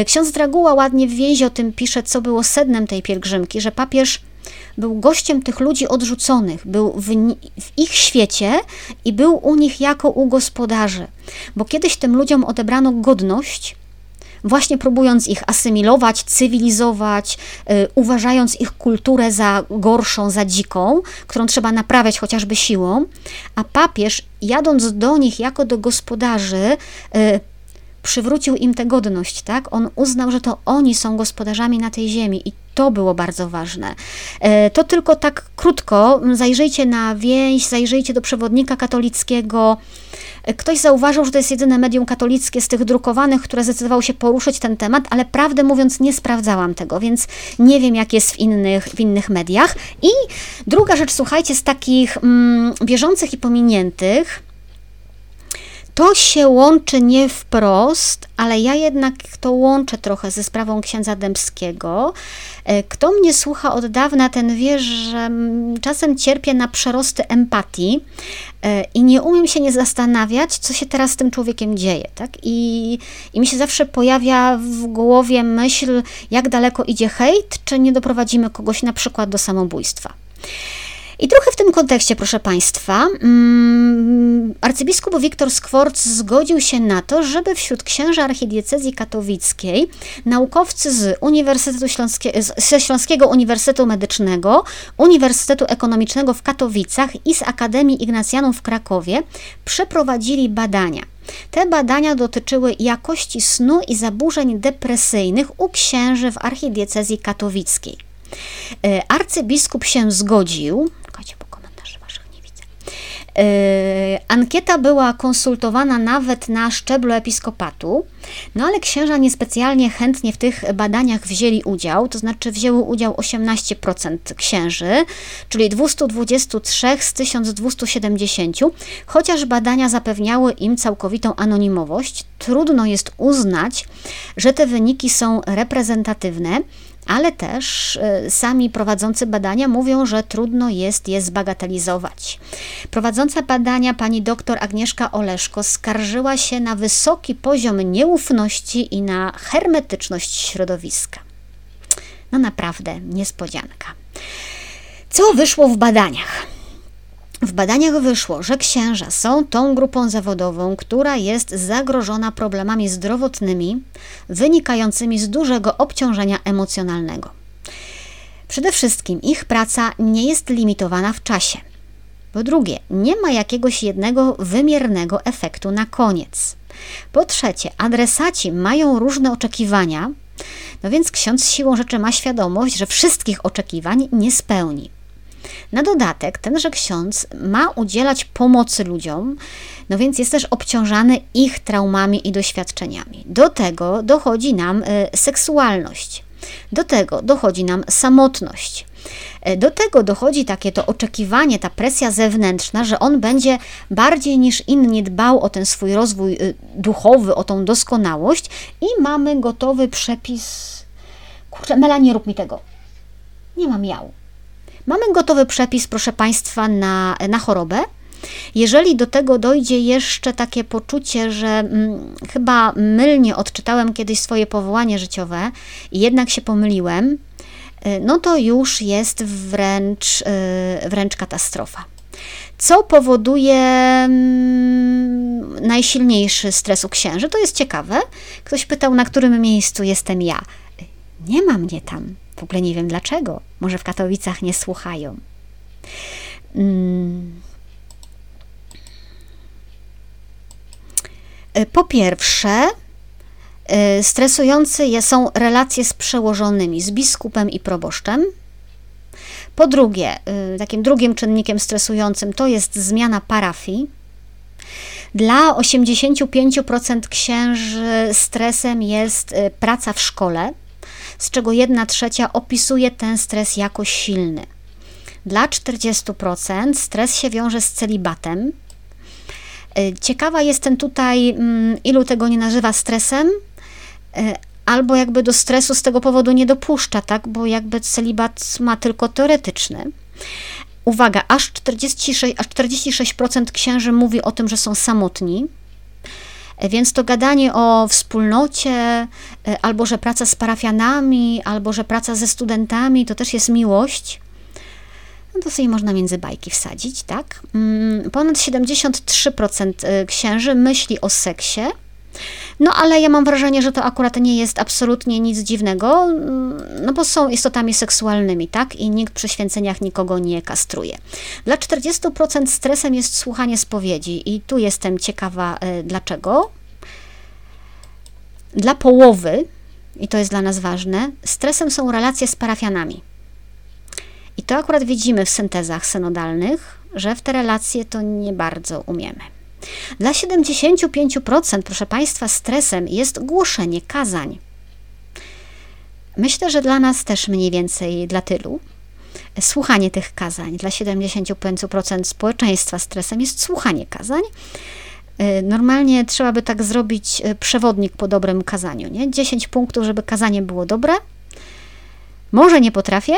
Y, ksiądz Draguła ładnie w więzi o tym pisze, co było sednem tej pielgrzymki, że papież był gościem tych ludzi odrzuconych, był w, w, ich świecie i był u nich jako u gospodarzy. Bo kiedyś tym ludziom odebrano godność, właśnie próbując ich asymilować, cywilizować, y, uważając ich kulturę za gorszą, za dziką, którą trzeba naprawiać chociażby siłą, a papież, jadąc do nich jako do gospodarzy, y, przywrócił im tę godność, tak? On uznał, że to oni są gospodarzami na tej ziemi i to było bardzo ważne. E, to tylko tak krótko, zajrzyjcie na więź, zajrzyjcie do przewodnika katolickiego. E, ktoś zauważył, że to jest jedyne medium katolickie z tych drukowanych, które zdecydowało się poruszyć ten temat, ale prawdę mówiąc nie sprawdzałam tego, więc nie wiem jak jest w innych, w innych mediach. I druga rzecz, słuchajcie, z takich mm, bieżących i pominiętych, to się łączy nie wprost, ale ja jednak to łączę trochę ze sprawą księdza Dębskiego. E, kto mnie słucha od dawna, ten wie, że czasem cierpię na przerosty empatii e, i nie umiem się nie zastanawiać, co się teraz z tym człowiekiem dzieje. Tak? I, I mi się zawsze pojawia w głowie myśl, jak daleko idzie hejt, czy nie doprowadzimy kogoś na przykład do samobójstwa. I trochę w tym kontekście, proszę Państwa, mm, arcybiskup Wiktor Skworc zgodził się na to, żeby wśród księży archidiecezji katowickiej naukowcy z Uniwersytetu Śląskie, ze Śląskiego Uniwersytetu Medycznego, Uniwersytetu Ekonomicznego w Katowicach i z Akademii Ignacjanów w Krakowie przeprowadzili badania. Te badania dotyczyły jakości snu i zaburzeń depresyjnych u księży w archidiecezji katowickiej. E, arcybiskup się zgodził, Ankieta była konsultowana nawet na szczeblu episkopatu, no ale księża niespecjalnie chętnie w tych badaniach wzięli udział, to znaczy wzięło udział 18% księży, czyli 223 z 1270, chociaż badania zapewniały im całkowitą anonimowość, trudno jest uznać, że te wyniki są reprezentatywne, ale też e, sami prowadzący badania mówią, że trudno jest je zbagatelizować. Prowadząca badania pani dr Agnieszka Oleszko skarżyła się na wysoki poziom nieufności i na hermetyczność środowiska. No naprawdę niespodzianka. Co wyszło w badaniach? W badaniach wyszło, że księża są tą grupą zawodową, która jest zagrożona problemami zdrowotnymi wynikającymi z dużego obciążenia emocjonalnego. Przede wszystkim ich praca nie jest limitowana w czasie. Po drugie, nie ma jakiegoś jednego wymiernego efektu na koniec. Po trzecie, adresaci mają różne oczekiwania, no więc ksiądz siłą rzeczy ma świadomość, że wszystkich oczekiwań nie spełni. Na dodatek tenże ksiądz ma udzielać pomocy ludziom, no więc jest też obciążany ich traumami i doświadczeniami. Do tego dochodzi nam y, seksualność. Do tego dochodzi nam samotność. E, do tego dochodzi takie to oczekiwanie, ta presja zewnętrzna, że on będzie bardziej niż inni dbał o ten swój rozwój y, duchowy, o tą doskonałość i mamy gotowy przepis. Kurczę, Mela, nie rób mi tego. Nie mam miał. Mamy gotowy przepis, proszę Państwa, na, na chorobę. Jeżeli do tego dojdzie jeszcze takie poczucie, że mm, chyba mylnie odczytałem kiedyś swoje powołanie życiowe i jednak się pomyliłem, y, no to już jest wręcz, y, wręcz katastrofa. Co powoduje mm, najsilniejszy stres u księży? To jest ciekawe. Ktoś pytał, na którym miejscu jestem ja. Nie ma mnie tam. W ogóle nie wiem dlaczego. Może w Katowicach nie słuchają. Mm. E, po pierwsze, e, stresujące są relacje z przełożonymi, z biskupem i proboszczem. Po drugie, e, takim drugim czynnikiem stresującym to jest zmiana parafii. Dla 85% księży stresem jest praca w szkole z czego 1 trzecia opisuje ten stres jako silny. Dla 40% stres się wiąże z celibatem. Y, ciekawa jestem tutaj, mm, ilu tego nie nazywa stresem, y, albo jakby do stresu z tego powodu nie dopuszcza, tak? bo jakby celibat ma tylko teoretyczny. Uwaga, aż 46%, aż 46% księży mówi o tym, że są samotni. Więc to gadanie o wspólnocie, e, albo że praca z parafianami, albo że praca ze studentami to też jest miłość. No to sobie można między bajki wsadzić, tak? Mm, ponad 73% e, księży myśli o seksie. No ale ja mam wrażenie, że to akurat nie jest absolutnie nic dziwnego, mm, no bo są istotami seksualnymi, tak? I nikt przy święceniach nikogo nie kastruje. Dla 40% stresem jest słuchanie spowiedzi i tu jestem ciekawa e, dlaczego. Dla połowy, i to jest dla nas ważne, stresem są relacje z parafianami. I to akurat widzimy w syntezach synodalnych, że w te relacje to nie bardzo umiemy. Dla 75%, proszę Państwa, stresem jest głoszenie kazań. Myślę, że dla nas też mniej więcej dla tylu. Słuchanie tych kazań. Dla 75% społeczeństwa stresem jest słuchanie kazań. Normalnie trzeba by tak zrobić przewodnik po dobrym kazaniu. Nie? 10 punktów, żeby kazanie było dobre. Może nie potrafię,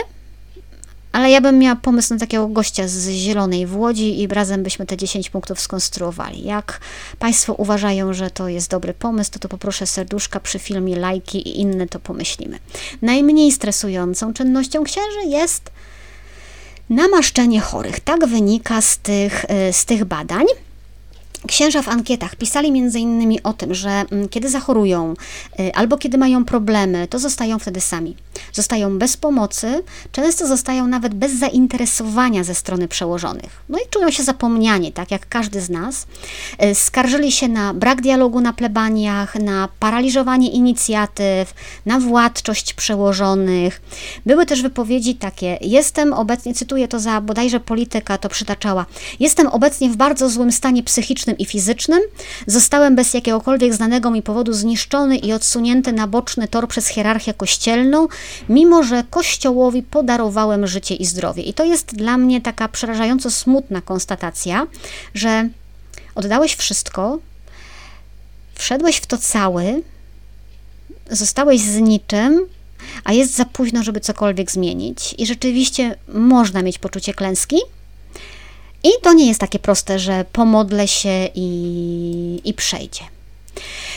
ale ja bym miała pomysł na takiego gościa z Zielonej w Łodzi i razem byśmy te 10 punktów skonstruowali. Jak Państwo uważają, że to jest dobry pomysł, to to poproszę serduszka przy filmie, lajki i inne to pomyślimy. Najmniej stresującą czynnością księży jest namaszczenie chorych. Tak wynika z tych, y, z tych badań. Księża w ankietach pisali m.in. o tym, że mm, kiedy zachorują y, albo kiedy mają problemy, to zostają wtedy sami zostają bez pomocy, często zostają nawet bez zainteresowania ze strony przełożonych. No i czują się zapomniani, tak jak każdy z nas. E, skarżyli się na brak dialogu na plebaniach, na paraliżowanie inicjatyw, na władczość przełożonych. Były też wypowiedzi takie: Jestem obecnie, cytuję to za bodajże polityka, to przytaczała, jestem obecnie w bardzo złym stanie psychicznym i fizycznym, zostałem bez jakiegokolwiek znanego mi powodu zniszczony i odsunięty na boczny tor przez hierarchię kościelną, mimo że Kościołowi podarowałem życie i zdrowie. I to jest dla mnie taka przerażająco smutna konstatacja, że oddałeś wszystko, wszedłeś w to cały, zostałeś z niczym, a jest za późno, żeby cokolwiek zmienić. I rzeczywiście można mieć poczucie klęski. I to nie jest takie proste, że pomodlę się i, i przejdzie.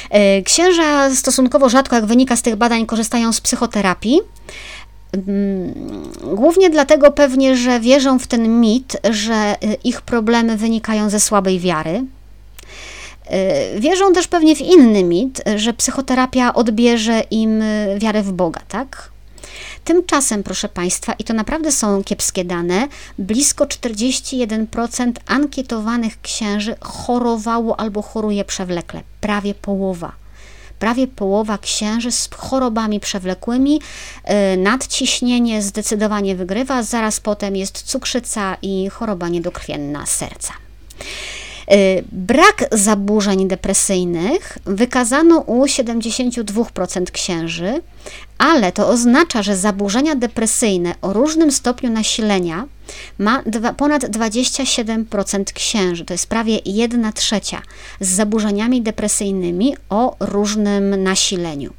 E, księża stosunkowo rzadko, jak wynika z tych badań, korzystają z psychoterapii. Mm, głównie dlatego pewnie, że wierzą w ten mit, że e, ich problemy wynikają ze słabej wiary. E, wierzą też pewnie w inny mit, że psychoterapia odbierze im wiarę w Boga, tak? Tymczasem, proszę Państwa, i to naprawdę są kiepskie dane, blisko 41% ankietowanych księży chorowało albo choruje przewlekle. Prawie połowa prawie połowa księży z chorobami przewlekłymi. Y, nadciśnienie zdecydowanie wygrywa, zaraz potem jest cukrzyca i choroba niedokrwienna serca. Y, brak zaburzeń depresyjnych wykazano u 72% księży, ale to oznacza, że zaburzenia depresyjne o różnym stopniu nasilenia ma dwa, ponad 27% księży, to jest prawie 1 trzecia z zaburzeniami depresyjnymi o różnym nasileniu.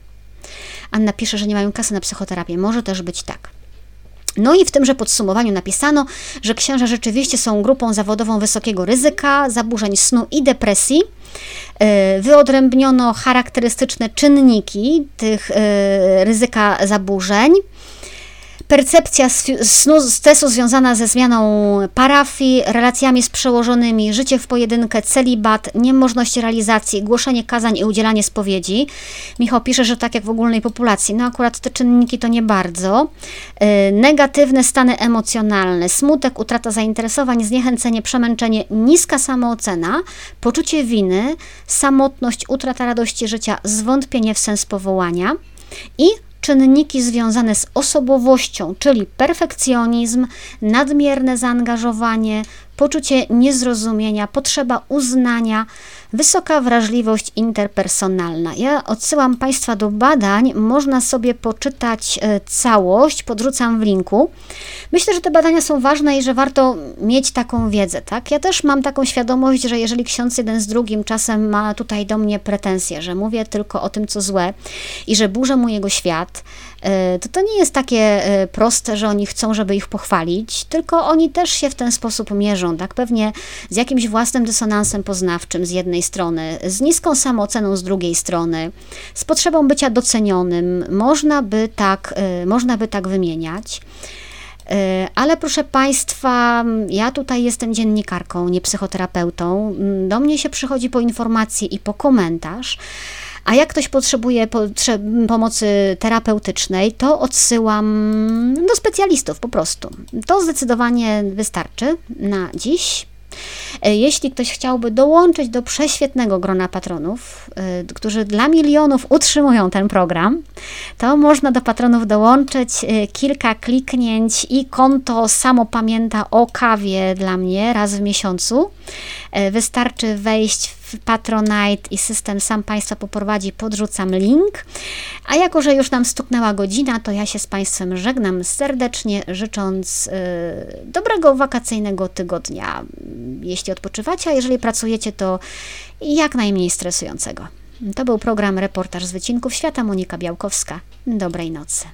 Anna pisze, że nie mają kasy na psychoterapię. Może też być tak. No i w tymże podsumowaniu napisano, że księża rzeczywiście są grupą zawodową wysokiego ryzyka, zaburzeń snu i depresji. E, wyodrębniono charakterystyczne czynniki tych e, ryzyka zaburzeń percepcja snu, stresu związana ze zmianą parafii, relacjami z przełożonymi, życie w pojedynkę, celibat, niemożność realizacji, głoszenie kazań i udzielanie spowiedzi. Michał pisze, że tak jak w ogólnej populacji. No akurat te czynniki to nie bardzo. Yy, negatywne stany emocjonalne, smutek, utrata zainteresowań, zniechęcenie, przemęczenie, niska samoocena, poczucie winy, samotność, utrata radości życia, zwątpienie w sens powołania i czynniki związane z osobowością, czyli perfekcjonizm, nadmierne zaangażowanie, poczucie niezrozumienia, potrzeba uznania, wysoka wrażliwość interpersonalna. Ja odsyłam Państwa do badań, można sobie poczytać e, całość, podrzucam w linku. Myślę, że te badania są ważne i że warto mieć taką wiedzę, tak? Ja też mam taką świadomość, że jeżeli ksiądz jeden z drugim czasem ma tutaj do mnie pretensje, że mówię tylko o tym, co złe i że burzę mu jego świat, to to nie jest takie e, proste, że oni chcą, żeby ich pochwalić, tylko oni też się w ten sposób mierzą, tak? Pewnie z jakimś własnym dysonansem poznawczym z jednej strony, z niską samooceną z drugiej strony, z potrzebą bycia docenionym, można by tak, y, można by tak wymieniać. Ale proszę Państwa, ja tutaj jestem dziennikarką, nie psychoterapeutą. Do mnie się przychodzi po informację i po komentarz. A jak ktoś potrzebuje pomocy terapeutycznej, to odsyłam do specjalistów po prostu. To zdecydowanie wystarczy na dziś. E, jeśli ktoś chciałby dołączyć do prześwietnego grona patronów, e, którzy dla milionów utrzymują ten program, to można do patronów dołączyć e, kilka kliknięć i konto samo pamięta o kawie dla mnie raz w miesiącu. Wystarczy wejść w Patronite i system sam Państwa poprowadzi, podrzucam link. A jako, że już nam stuknęła godzina, to ja się z Państwem żegnam serdecznie, życząc yy, dobrego wakacyjnego tygodnia, jeśli odpoczywacie, a jeżeli pracujecie, to jak najmniej stresującego. To był program Reportaż z Wycinków Świata, Monika Białkowska. Dobrej nocy.